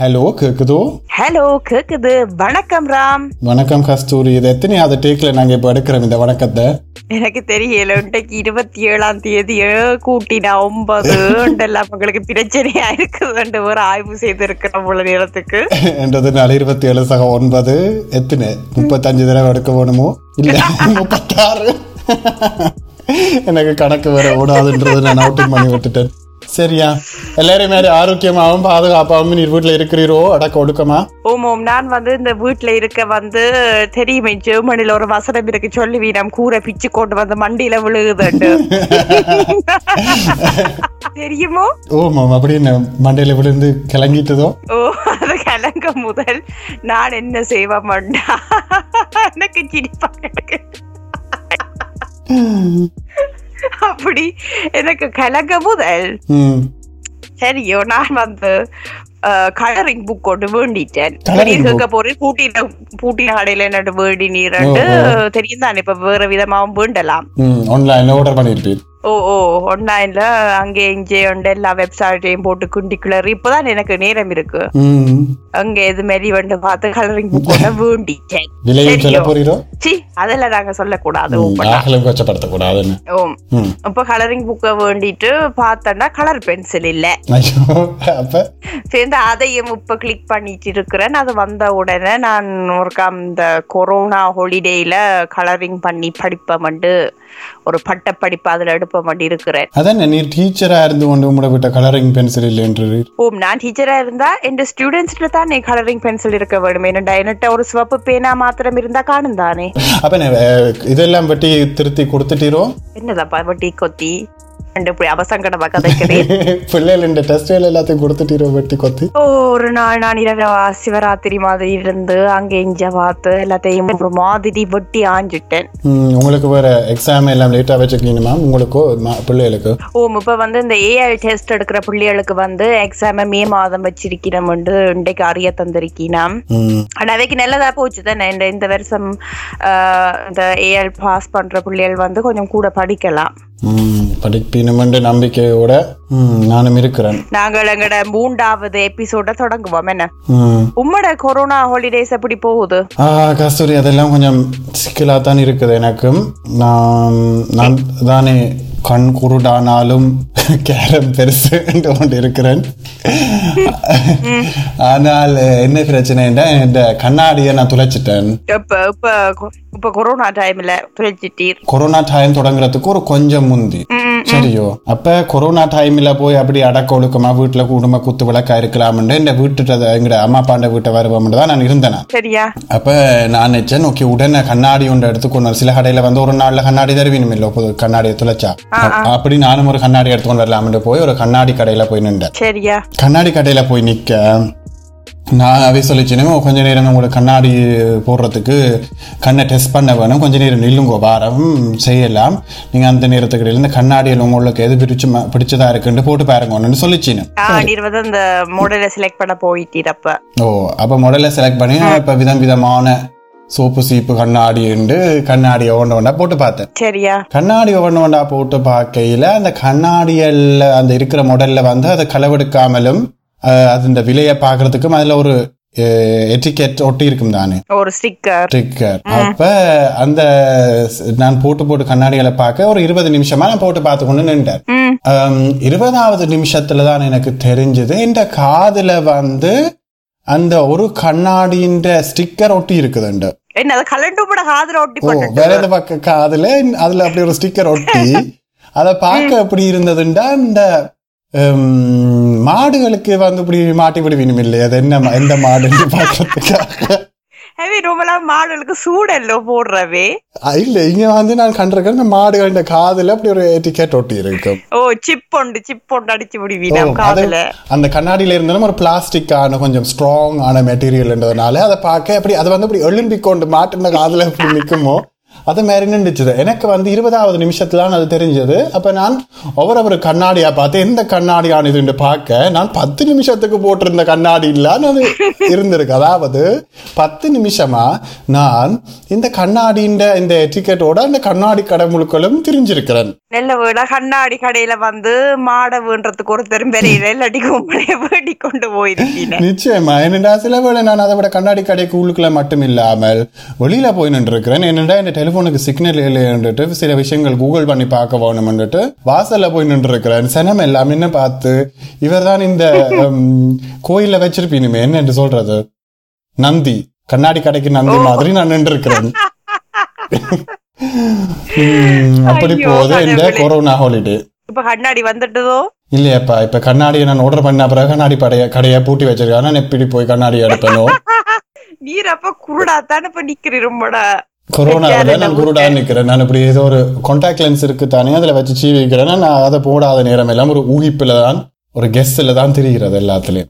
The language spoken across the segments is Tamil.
ஹலோ கேக்குதோ? ஹலோ கேக்குது. வணக்கம் ராம். வணக்கம் கஸ்தூரி. இது எத்தனையாவது டேக்ல நாங்க இப்ப எடுக்கிறோம் இந்த வணக்கத்தை? எனக்கு தெரியல. இன்றைக்கு இருபத்தி ஏழாம் தேதி கூட்டினா ஒன்பது எல்லாம் உங்களுக்கு பிரச்சனையா இருக்குதுன்னு ஒரு ஆய்வு செய்திருக்கிறோம் இவ்வளவு நேரத்துக்கு. என்றது நாள் இருபத்தி ஏழு சக ஒன்பது. எத்தனை? முப்பத்தஞ்சு தடவை எடுக்க வேணுமோ? இல்ல முப்பத்தாறு. எனக்கு கணக்கு வேற ஓடாதுன்றது நான் அவுட்டிங் பண்ணி விட்டுட்டேன். சரியா? எல்லாரும் மாதிரி ஆரோக்கியமாகவும் பாதுகாப்பாகவும் நீர் வீட்டுல இருக்கிறீரோ? அடக்க ஒடுக்கமா ஓம் ஓம் நான் வந்து இந்த வீட்டுல இருக்க வந்து தெரியுமே ஜெர்மனில ஒரு வசனம் இருக்கு. சொல்லி வீரம் கூரை பிச்சு கொண்டு வந்து மண்டியில விழுகுதுண்டு தெரியுமோ? ஓமாம் அப்படின்னு மண்டையில விழுந்து கிளங்கிட்டதோ? ஓ அது கலங்க முதல் நான் என்ன செய்வ மாட்டா எனக்கு சிரிப்பாங்க இருக்கு. அப்படி எனக்கு கலங்க முதல். சரியோ நான் வந்து கலரிங் புக் கொண்டு வேண்டிட்டேன்? கேட்க போறேன். பூட்டின பூட்டின கடையில என்னட்டு வேண்டி நீரண்டு தெரியும் தானே இப்ப வேற விதமாவும் வேண்டலாம். ஆன்லைன்ல ஆர்டர் பண்ணியிருப்பீர் ஓ ஓ ஆன்லைன்ல அங்கே இங்கே உண்டு எல்லா வெப்சைட்டையும் போட்டு குண்டி கிளறி இப்பதான் எனக்கு நேரம் இருக்கு. அங்க இது மாரி வந்து பார்த்து கலரிங் புக் கொண்டு வேண்டிட்டேன். அதெல்லாம் நாங்க சொல்லக்கூடாது இப்ப கலரிங் புக்கை வேண்டிட்டு பார்த்தேன்னா கலர் பென்சில் இல்ல. அப்ப? சேர்ந்து அதையும் இப்ப கிளிக் பண்ணிட்டு இருக்கிறேன். அது வந்த உடனே நான் ஒருக்கா இந்த கொரோனா ஹாலிடேல கலரிங் பண்ணி படிப்பமண்டு ஒரு பட்ட படிப்பு அதுல எடுப்பமண்டு இருக்கிறேன் அதான் நீ டீச்சரா இருந்து கொண்டு உங்களோட கலரிங் பென்சில் இல்லை என்று ஓம் நான் டீச்சரா இருந்தா என் ஸ்டூடெண்ட்ஸ்ல தான் நீ கலரிங் பென்சில் இருக்க வேணும் என்னடா என்கிட்ட ஒரு சிவப்பு பேனா மாத்திரம் இருந்தா காணும் தானே? அப்ப இதெல்லாம் வெட்டி திருத்தி கொடுத்துட்டீரோ? என்னதாப்பா வட்டி கொத்தி? இப்படி அவசங்கடமா கதைக்கிறேன் பிள்ளைகள் இந்த டெஸ்ட் எல்லாத்தையும் கொடுத்துட்டீரோ வெட்டி கொத்தி ஓ, ஒரு நாள் நான் இரவு சிவராத்திரி மாதிரி இருந்து அங்க இங்க பார்த்து எல்லாத்தையும் ஒரு மாதிரி வெட்டி ஆஞ்சிட்டேன் உங்களுக்கு வேற எக்ஸாம் எல்லாம் லேட்டா வச்சுக்கணுமா உங்களுக்கோ ம- பிள்ளைகளுக்கு ஓ இப்ப வந்து இந்த ஏஐ டெஸ்ட் எடுக்கிற பிள்ளைகளுக்கு வந்து எக்ஸாம மே மாதம் வச்சிருக்கிறோம் இன்றைக்கு அறிய தந்திருக்கிறோம் ம், ஆனா அவைக்கு நல்லதா போச்சு தானே இந்த இந்த வருஷம் இந்த ஏஎல் பாஸ் பண்ற பிள்ளைகள் வந்து கொஞ்சம் கூட படிக்கலாம் ம், படிப்பினுமென்ற நம்பிக்கையோட நானும் இருக்கிறேன். நாங்கள் எங்கட மூன்றாவது எபிசோட தொடங்குவோம். என்ன. உம்மோட கொரோனா ஹாலிடேஸ் எப்படி போகுது? கஸ்தூரி அதெல்லாம் கொஞ்சம் சிக்கலாக தான் இருக்குது எனக்கும். நான் நான் தானே கண் குருடானாலும் கேரம் பெருசு கொண்டு இருக்கிறேன் ஆனால் என்ன பிரச்சனைன்னா இந்த கண்ணாடியை நான் துளைச்சிட்டேன். இப்ப கொரோனா டைம்ல பிரிச்சிட்டீர் கொரோனா டைம் தொடங்குறதுக்கு ஒரு கொஞ்சம் முந்தி. சரியோ? அப்ப கொரோனா டைம்ல போய் அப்படி அடக்க ஒழுக்கமா வீட்டுல குடும்ப குத்து விளக்கா இருக்கலாம்னு இந்த வீட்டு எங்கட அம்மா அப்பாண்ட வீட்டை வருவோம்னு தான் நான் இருந்தேன்? சரியா? அப்ப நான் நினைச்சேன் ஓகே உடனே கண்ணாடி ஒன்று எடுத்துக்கொண்டு சில கடையில வந்து ஒரு நாள்ல கண்ணாடி தருவீனும் இல்ல புது கண்ணாடியை துளைச்சா? அப்படி நானும் ஒரு கண்ணாடி எடுத்துக்கொண்டு வரலாம்னு போய் ஒரு கண்ணாடி கடையில போய் நின்றேன். சரியா. கண்ணாடி கடையில போய் நிக்க நான் அவை சொல்லிச்சினே கொஞ்ச நேரம் உங்களோட கண்ணாடி போடுறதுக்கு கண்ணை டெஸ்ட் பண்ண வேணும். கொஞ்ச நேரம் நில்லுங்க வாரம் செய்யலாம். நீங்க அந்த நேரத்துக்கு இந்த கண்ணாடியில் உங்களுக்கு எது பிடிச்சு பிடிச்சதா இருக்குன்னு போட்டு சொல்லிச்சினேன். வந்து அந்த மாடலை செலக்ட் பண்ண போயிட்டீர் அப்ப. ஓ அப்போ மாடலை செலக்ட் பண்ணி இப்போ விதம் விதமான சோப்பு சீப்பு கண்ணாடி உண்டு கண்ணாடியை ஒன்று ஒன்றா போட்டு பார்த்தேன். சரியா? கண்ணாடி ஒன்று ஒன்றா போட்டு பார்க்கையில் அந்த கண்ணாடியில் அந்த இருக்கிற மாடலில் வந்து அதை களவெடுக்காமலும் அது இந்த விலையை பார்க்கறதுக்கும் அதில் ஒரு எட்டிகெட் ஒட்டி இருக்கும் தானே. ஒரு ஸ்டிக்கர் ஸ்டிக்கர் அப்ப அந்த நான் போட்டு போட்டு கண்ணாடிகளை பார்க்க ஒரு இருபது நிமிஷமா நான் போட்டு பார்த்து கொண்டு நின்றேன் இருபதாவது நிமிஷத்துல தான் எனக்கு தெரிஞ்சது. இந்த காதுல வந்து அந்த ஒரு கண்ணாடியின் ஸ்டிக்கர் ஒட்டி இருக்குதுண்டு. என்ன அதை கலண்டு கூட காதுல ஒட்டி ஓ போட்டு வேற எந்த பக்க காதுல அதுல அப்படி ஒரு ஸ்டிக்கர் ஒட்டி அதை பார்க்க எப்படி இருந்ததுண்டா? இந்த மாடுகளுக்கு வந்து இப்படி மாட்டி விடுவீனும் இல்லையா அது என்ன எந்த மாடுன்னு பார்க்கறதுக்காக. ரொம்பலாம் மாடலுக்கு சூடல்லோ போடுறவே. இல்ல இங்க வந்து நான் கண்டிருக்கேன் இந்த மாடுகளின் காதுல அப்படி ஒரு டிக்கெட் ஒட்டி இருக்கும். ஓ சிப் ஒண்டு சிப் ஒண்டு அடிச்சு அது காதுல? அந்த கண்ணாடியில இருந்தாலும் ஒரு பிளாஸ்டிக்கான கொஞ்சம் ஸ்ட்ராங் ஆன மெட்டீரியல்ன்றதுனால அதை பார்க்க அப்படி அது வந்து அப்படி எழும்பி கொண்டு மாட்டின காதுல எப்படி நிக்குமோ? அது மாதிரி நின்றுச்சுது. எனக்கு வந்து இருபதாவது நிமிஷத்துல அது தெரிஞ்சது. அப்ப நான் ஒவ்வொரு கண்ணாடியா பார்த்து எந்த கண்ணாடியான இதுன்னு பார்க்க நான் பத்து நிமிஷத்துக்கு போட்டிருந்த கண்ணாடி இல்லான்னு அது இருந்திருக்கு. அதாவது பத்து நிமிஷமா நான் இந்த கண்ணாடின்ற இந்த டிக்கெட்டோட அந்த கண்ணாடி கடை முழுக்களும் திரிஞ்சிருக்கிறேன். நல்ல வேலை கண்ணாடி கடையில வந்து மாடை வேண்டதுக்கு ஒருத்தரும் பெரிய இல்லாட்டி கும்பலைய வேண்டி கொண்டு போயிருக்கீங்க நிச்சயமா. என்னடா சில வேளை நான் அதை விட கண்ணாடி கடைக்கு உள்ளுக்குள்ள மட்டும் இல்லாமல் வெளியில போய் நின்றுருக்கிறேன். என்னடா இந்த டெலிபோனுக்கு சிக்னல் இல்லைன்னுட்டு சில விஷயங்கள் கூகுள் பண்ணி பார்க்க வேணும்னுட்டு வாசல்ல போய் நின்றுருக்கிறேன். சனம் எல்லாம் என்ன பார்த்து இவர்தான் இந்த உம், கோயில்ல வச்சிருப்பீனுமே என்ன என்று சொல்றது? நந்தி. கண்ணாடி கடைக்கு நந்தி மாதிரி நான் நின்றுருக்கிறேன். உம், அப்படி போகுது. இந்த. கொரோனா ஹாலிடே இப்ப கண்ணாடி வந்துட்டதோ? இல்லையாப்பா இப்ப கண்ணாடியை நான் ஆர்டர் பண்ண பிறகு கண்ணாடி படைய கடையை பூட்டி வச்சிருக்கேன் நான் எப்படி போய் கண்ணாடி எடுப்பேனோ? நீர் அப்ப குருடா தானே இப்ப நிக்கிறீ ரொம்படா? கொரோனாவில் நான் குருடா நிக்கிறேன். நான் இப்படி ஏதோ ஒரு கான்டாக்ட் லென்ஸ் இருக்கு தானே அதுல வச்சு சீவி வைக்கிறேன். நான் அதை போடாத நேரம் எல்லாம் ஒரு ஊகிப்புல தான் ஒரு கெஸ்ட்ல தான் தெரிகிறது எல்லாத்துலயும்.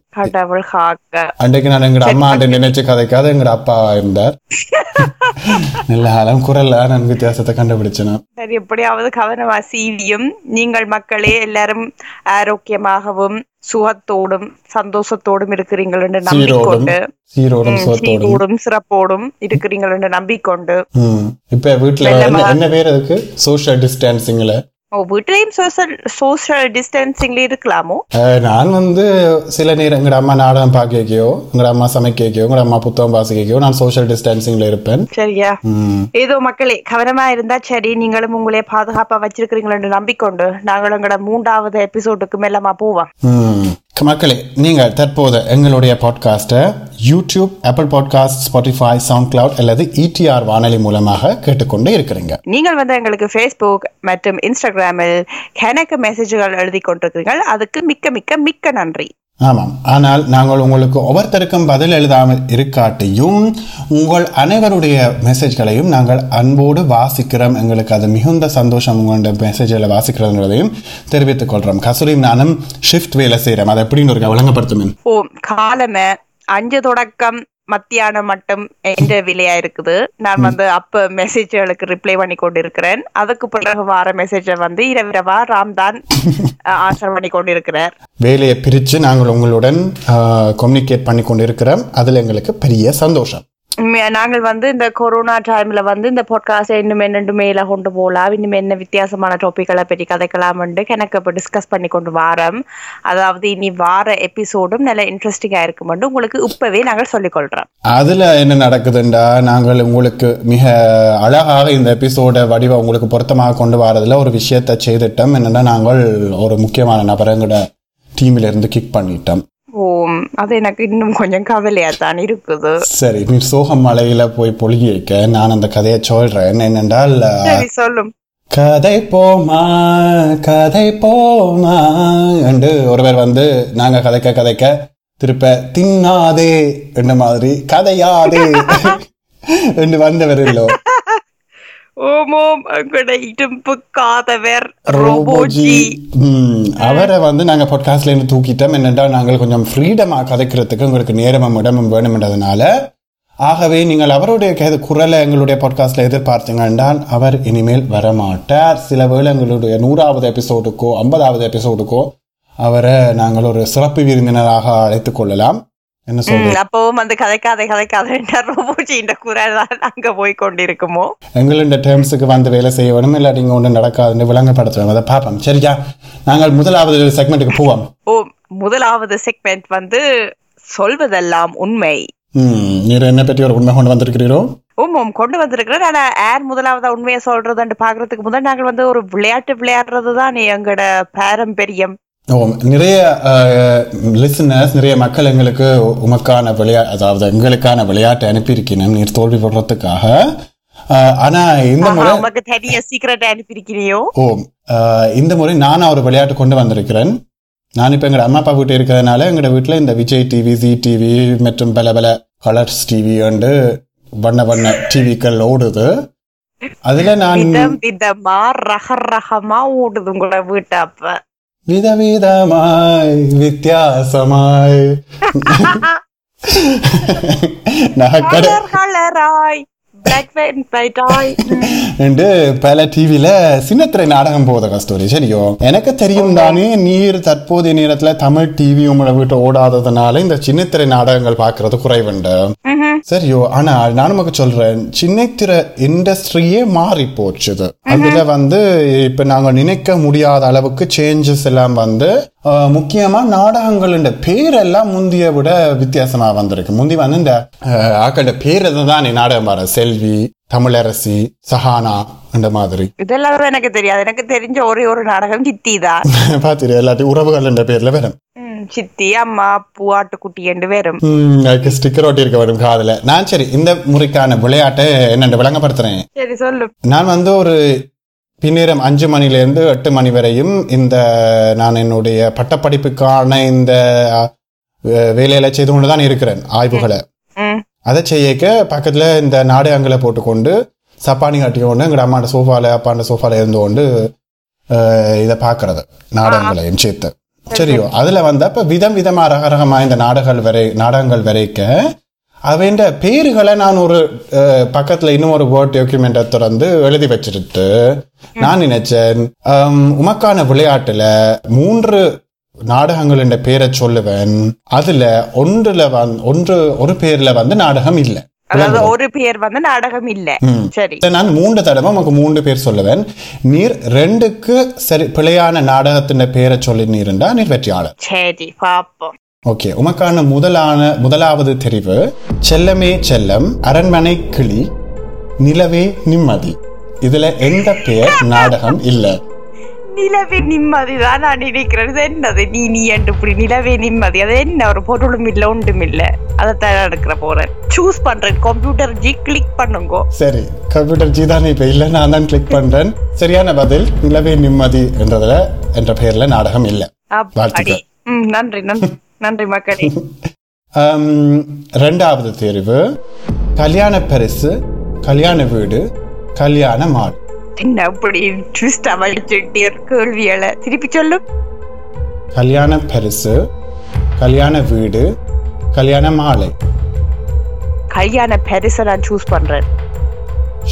அன்றைக்கு நான் எங்கட அம்மா நினைச்சு கதைக்காத எங்கட அப்பா இருந்தார். நல்ல காலம் குரல்ல நான் வித்தியாசத்தை கண்டுபிடிச்சேன் சரி எப்படியாவது கவனமா சீவியும். நீங்கள் மக்களே எல்லாரும் ஆரோக்கியமாகவும் சுகத்தோடும் சந்தோஷத்தோடும் இருக்கிறீங்கள் என்று நம்பிக்கொண்டு. சீரோடும் சிறப்போடும் இருக்கிறீங்கள் என்று நம்பிக்கொண்டு. இப்ப வீட்டுல என்ன பேர் அதுக்கு? சோஷியல் டிஸ்டன்சிங்ல ஓ வீட்லயும் சோஷியல் சோஷியல் டிஸ்டன்சிங்ல இருக்கலாமோ நான் வந்து சில நேரம் எங்கட அம்மா நாடகம் பார்க்கையோ எங்கட அம்மா சமைக்கையோ எங்கட அம்மா புத்தகம் வாசிக்கையோ நான் சோஷியல் டிஸ்டன்சிங்ல இருப்பேன் சரியா. ஏதோ மக்களே கவனமா இருந்தா சரி நீங்களும் உங்களே பாதுகாப்பா வச்சிருக்கிறீங்கள் என்று நம்பிக்கொண்டு நாங்கள் எங்களோட மூன்றாவது எபிசோடுக்கு மேலமா போவோம். மக்களே நீங்கள் தற்போது எங்களுடைய பாட்காஸ்ட்டை YouTube Apple podcast Spotify SoundCloud அல்லது இடிஆர் வானொலி மூலமாக கேட்டுக்கொண்டு இருக்கிறீங்க. நீங்கள் வந்து எங்களுக்கு ஃபேஸ்புக் மற்றும் இன்ஸ்டாகிராமில் எனக்கு மெசேஜ்கள் எழுதி கொண்டிருக்கிறீர்கள் அதுக்கு மிக்க மிக்க மிக்க நன்றி. ஆமாம். ஆனால் நாங்கள் உங்களுக்கு ஒவ்வொருத்தருக்கும் பதில் எழுதாமல் இருக்காட்டியும் உங்கள் அனைவருடைய மெசேஜ்களையும் நாங்கள் அன்போடு வாசிக்கிறோம். எங்களுக்கு அது மிகுந்த சந்தோஷம் உங்களுடைய மெசேஜ்களை வாசிக்கிறதுன்றதையும் தெரிவித்துக் கொள்கிறோம் கசூரியும் நானும் ஷிஃப்ட் வேலை செய்கிறோம். அதை எப்படின்னு ஒரு விளங்கப்படுத்துமே ஓ காலமே அஞ்சு தொடக்கம். மத்தியானம் மட்டும் என்ற விலையா இருக்குது. நான் வந்து அப்ப மெசேஜ்களுக்கு ரிப்ளை பண்ணி கொண்டிருக்கிறேன். அதுக்கு பிறகு வார மெசேஜை வந்து இரவிரவா ராம்தான் ஆன்சர் பண்ணி கொண்டிருக்கிறார். வேலையை பிரித்து நாங்கள் உங்களுடன் கம்யூனிகேட் பண்ணி கொண்டு இருக்கிறோம் அதில் எங்களுக்கு பெரிய சந்தோஷம். நாங்கள் வந்து இந்த கொரோனா டைம்ல வந்து இந்த பாட்காஸ்ட் இன்னும் என்னென்று மேல கொண்டு போகலாம் இன்னும் என்ன வித்தியாசமான டாபிக்களை பற்றி கதைக்கலாம் எனக்கு இப்போ டிஸ்கஸ் பண்ணி கொண்டு வாரம். அதாவது இனி வார எபிசோடும் நல்ல இன்ட்ரெஸ்டிங்கா இருக்கும் உங்களுக்கு இப்பவே நாங்கள் சொல்லிக் கொள்றோம். அதில் என்ன நடக்குதுண்டா? நாங்கள் உங்களுக்கு மிக அழகாக இந்த எபிசோட வடிவ உங்களுக்கு பொருத்தமாக கொண்டு வரதுல ஒரு விஷயத்தை செய்துட்டோம். என்னன்னா நாங்கள் ஒரு முக்கியமான நபரங்கட எங்களோட டீமில் இருந்து கிக் பண்ணிட்டோம். அது எனக்கு இன்னும் கொஞ்சம் கவலையா தான் இருக்குது சரி நீ சோகம் மலையில போய் பொழுகி வைக்க. நான் அந்த கதையை சொல்றேன். என்னென்றால் சொல்லும். கதை போமா கதை போமா என்று ஒருவர் வந்து நாங்க கதைக்க கதைக்க திருப்ப தின்னாதே என்ற மாதிரி கதையாதே என்று வந்தவர் இல்லோ. இடும்பு காதவர் ரோபோஜி. அவரை வந்து நாங்க பாட்காஸ்ட்ல இருந்து தூக்கிட்டோம். என்னென்றால் நாங்கள் கொஞ்சம் ஃப்ரீடமா கதைக்கிறதுக்கு உங்களுக்கு நேரமும் இடமும் வேணும்ன்றதுனால. ஆகவே நீங்கள் அவருடைய குரலை எங்களுடைய பாட்காஸ்ட்ல எதிர்பார்த்தீங்க என்றால் அவர் இனிமேல் வரமாட்டார். சில வேளை எங்களுடைய நூறாவது எபிசோடுக்கோ ஐம்பதாவது எபிசோடுக்கோ அவரை நாங்கள் ஒரு சிறப்பு விருந்தினராக அழைத்துக் கொள்ளலாம். என்ன சொல்றீங்க அப்பவும் வந்து கதைக்காத கதைக்காத இந்த குரல் அங்க போய் கொண்டிருக்குமோ? எங்களுடைய டேர்ம்ஸுக்கு வந்து வேலை செய்ய வேணும் இல்லாட்டி இங்கே ஒன்றும் நடக்காதுன்னு விளங்கப்படுத்துவோம் அதை பார்ப்போம். சரியா? நாங்கள் முதலாவது செக்மெண்ட்டுக்கு போவோம். ஓ முதலாவது செக்மெண்ட் வந்து சொல்வதெல்லாம் உண்மை. நீர் என்ன பற்றி ஒரு உண்மை கொண்டு வந்திருக்கிறீரோ? ஓம் கொண்டு வந்திருக்கிறேன் ஆனா யார் முதலாவது உண்மையை சொல்றதுன்னு பாக்குறதுக்கு முதல் நாங்கள் வந்து ஒரு விளையாட்டு விளையாடுறது தான் எங்களோட பாரம்பரியம். ஓ நிறைய லிசனர்ஸ் நிறைய மக்கள் எங்களுக்கு உமக்கான விளையா அதாவது எங்களுக்கான விளையாட்டை அனுப்பியிருக்கணும் நீர் தோல்வி போடுறதுக்காக. ஆனா இந்த முறை உமக்கு தனியா சீக்கிரட் அனுப்பியிருக்கிறியோ? ஓ இந்த முறை நான் ஒரு விளையாட்டு கொண்டு வந்திருக்கிறேன். நான் இப்போ எங்கள் அம்மா அப்பா வீட்டு இருக்கிறதுனால எங்களோட வீட்டில் இந்த விஜய் டிவி ஜி டிவி மற்றும் பல பல கலர்ஸ் டிவி வந்து வண்ண வண்ண டிவிக்கள் ஓடுது. அதுல நான் விதம் விதமா ரக ரகமா ஓடுது உங்களோட வீட்டு அப்ப. விதவிதமாய் வித்தியாசமாய் நகைக்கடை கலர் கலராய் என்று பல டிவில சின்னத்திரை நாடகம் போத கஸ்தூரி சரியோ? எனக்கு தெரியும் தானே நீர் தற்போதைய நேரத்துல தமிழ் டிவி உங்களோட வீட்டு ஓடாததுனால இந்த சின்னத்திரை நாடகங்கள் பாக்குறது குறைவுண்டு. சரியோ? ஆனால் நான் நமக்கு சொல்றேன் சின்னத்திர இண்டஸ்ட்ரியே மாறி போச்சுது. அதுல வந்து இப்ப நாங்க நினைக்க முடியாத அளவுக்கு சேஞ்சஸ் எல்லாம் வந்து அஹ், முக்கியமா நாடகங்களோட பேரெல்லாம் முந்திய விட வித்தியாசமா வந்திருக்கு. முந்தி வந்து இந்த ஆக்களோட பேர் தான் நாடகம் பாரு. செல்வி தமிழரசி சஹானா இந்த மாதிரி. இதெல்லாம் எனக்கு தெரியாது. எனக்கு தெரிஞ்ச ஒரே ஒரு நாடகம் சித்தி தான். பாத்தீங்க எல்லாத்தையும் உறவுகள் என்ற பேர்ல வரும். சித்தி அம்மா பூ ஆட்டுக்குட்டி என்று வரும். ஸ்டிக்கர் ஒட்டி இருக்க வரும் காதுல. நான் சரி இந்த முறைக்கான விளையாட்டை என்னென்று விளங்கப்படுத்துறேன். சரி சொல்லு. நான் வந்து ஒரு பின்னிரம் அஞ்சு மணிலேருந்து எட்டு மணி வரையும் இந்த நான் என்னுடைய பட்டப்படிப்புக்கான இந்த வேலையில செய்து கொண்டு தான் இருக்கிறேன் ஆய்வுகளை. அதை செய்யக்க பக்கத்துல இந்த நாடகங்களை போட்டுக்கொண்டு சப்பானி கட்டிக்கொண்டு எங்கட அம்மாண்ட சோஃபால அப்பாண்ட சோஃபால இருந்து கொண்டு இதை பார்க்கறது நாடகங்களையும் சேர்த்து. சரியோ அதுல வந்து அப்ப விதம் விதமா ரகரகமா இந்த நாடகங்கள் வரை நாடகங்கள் வரைக்க அவன் பேருகளை நான் ஒரு பக்கத்துல இன்னும் ஒரு வேர்ட் டாக்குமெண்ட்டை திறந்து எழுதி வச்சிருட்டு நான் நினைச்சேன் உமக்கான விளையாட்டுல மூன்று நாடகங்கள் என்ற பேரை சொல்லுவேன். அதுல ஒன்றுல வந்து ஒன்று ஒரு பேர்ல வந்து நாடகம் இல்ல. அதாவது ஒரு பேர் வந்து நாடகம் இல்ல. சரி. நான் மூன்று தடவை உமக்கு மூன்று பேர் சொல்லுவேன். நீர் ரெண்டுக்கு சரி பிழையான நாடகத்தின் பேரை சொல்லி நீருண்டா நீர் வெற்றியாளர். சரி பாப்போம். ஓகே உமக்கான முதலான முதலாவது தெரிவு செல்லமே செல்லம் அரண்மனை கிளி நிலவே நிம்மதி. இதுல எந்த பேர் நாடகம் இல்ல. நிலவே நிம்மதி தான் நான் நினைக்கிறேன். இது என்னது? நீ நீ என்று இப்படி நிலவே நிம்மதி? அது என்ன? ஒரு பொருளும் இல்ல ஒன்றும் இல்ல. நான் எடுக்கிற போறேன். சூஸ் பண்றேன். கம்ப்யூட்டர் ஜி கிளிக் பண்ணுங்க. சரி கம்ப்யூட்டர் ஜி தான் இப்ப இல்ல நான் தான் கிளிக் பண்றேன். சரியான பதில் நிலவே நிம்மதி என்றதுல என்ற பெயர்ல நாடகம் இல்ல. நன்றி நன்றி. நன்றி மக்களே. ரெண்டாவது தேர்வு கல்யாண பரிசு கல்யாண வீடு கல்யாண மாடு. என்ன இப்படி ட்விஸ்ட் அவழிச்சுட்டு கேள்விகளை திருப்பி சொல்லு. கல்யாண பரிசு கல்யாண வீடு கல்யாண மாலை. கல்யாண பெருசை நான் சூஸ் பண்றேன்.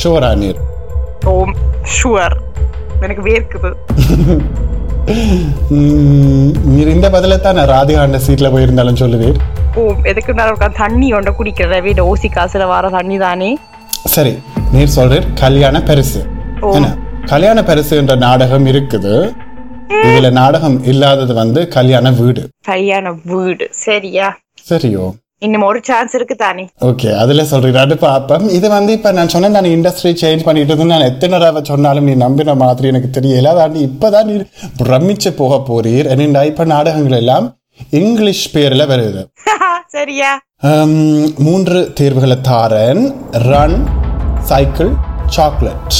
ஷோரா நீர் ஓம் ஷுவர் எனக்கு வேர்க்குது. இந்த பதில தான் நான் ராதிகாண்ட சீட்ல போயிருந்தாலும் சொல்லுவீர் ஓம் எதுக்கு நான் தண்ணி ஒண்ட குடிக்கிறத? வீடு ஓசி காசுல வர தண்ணி தானே? சரி நீர் சொல்றீர். கல்யாண பரிசு. ஓ. என்ன? கல்யாண பரிசு என்ற நாடகம் இருக்குது. இதுல நாடகம் இல்லாதது வந்து கல்யாண வீடு. கல்யாண வீடு. சரியா? சரியோ. இன்னும் ஒரு சான்ஸ் இருக்கு தானே. ஓகே அதுல சொல்றீங்க பாப்பம் இது வந்து இப்ப நான் சொன்னேன் நான் இண்டஸ்ட்ரி சேஞ்ச் பண்ணிட்டு இருந்தேன் நான் எத்தனை தடவை சொன்னாலும் நீ நம்பின மாதிரி எனக்கு தெரியல. அதாண்டி இப்பதான் நீ பிரமிச்சு போக போறீர். என்னடா இப்ப நாடகங்கள் எல்லாம் இங்கிலீஷ் பேர்ல வருது. சரியா? மூன்று தேர்வுகளை தாரன். ரன் சைக்கிள் சாக்லேட்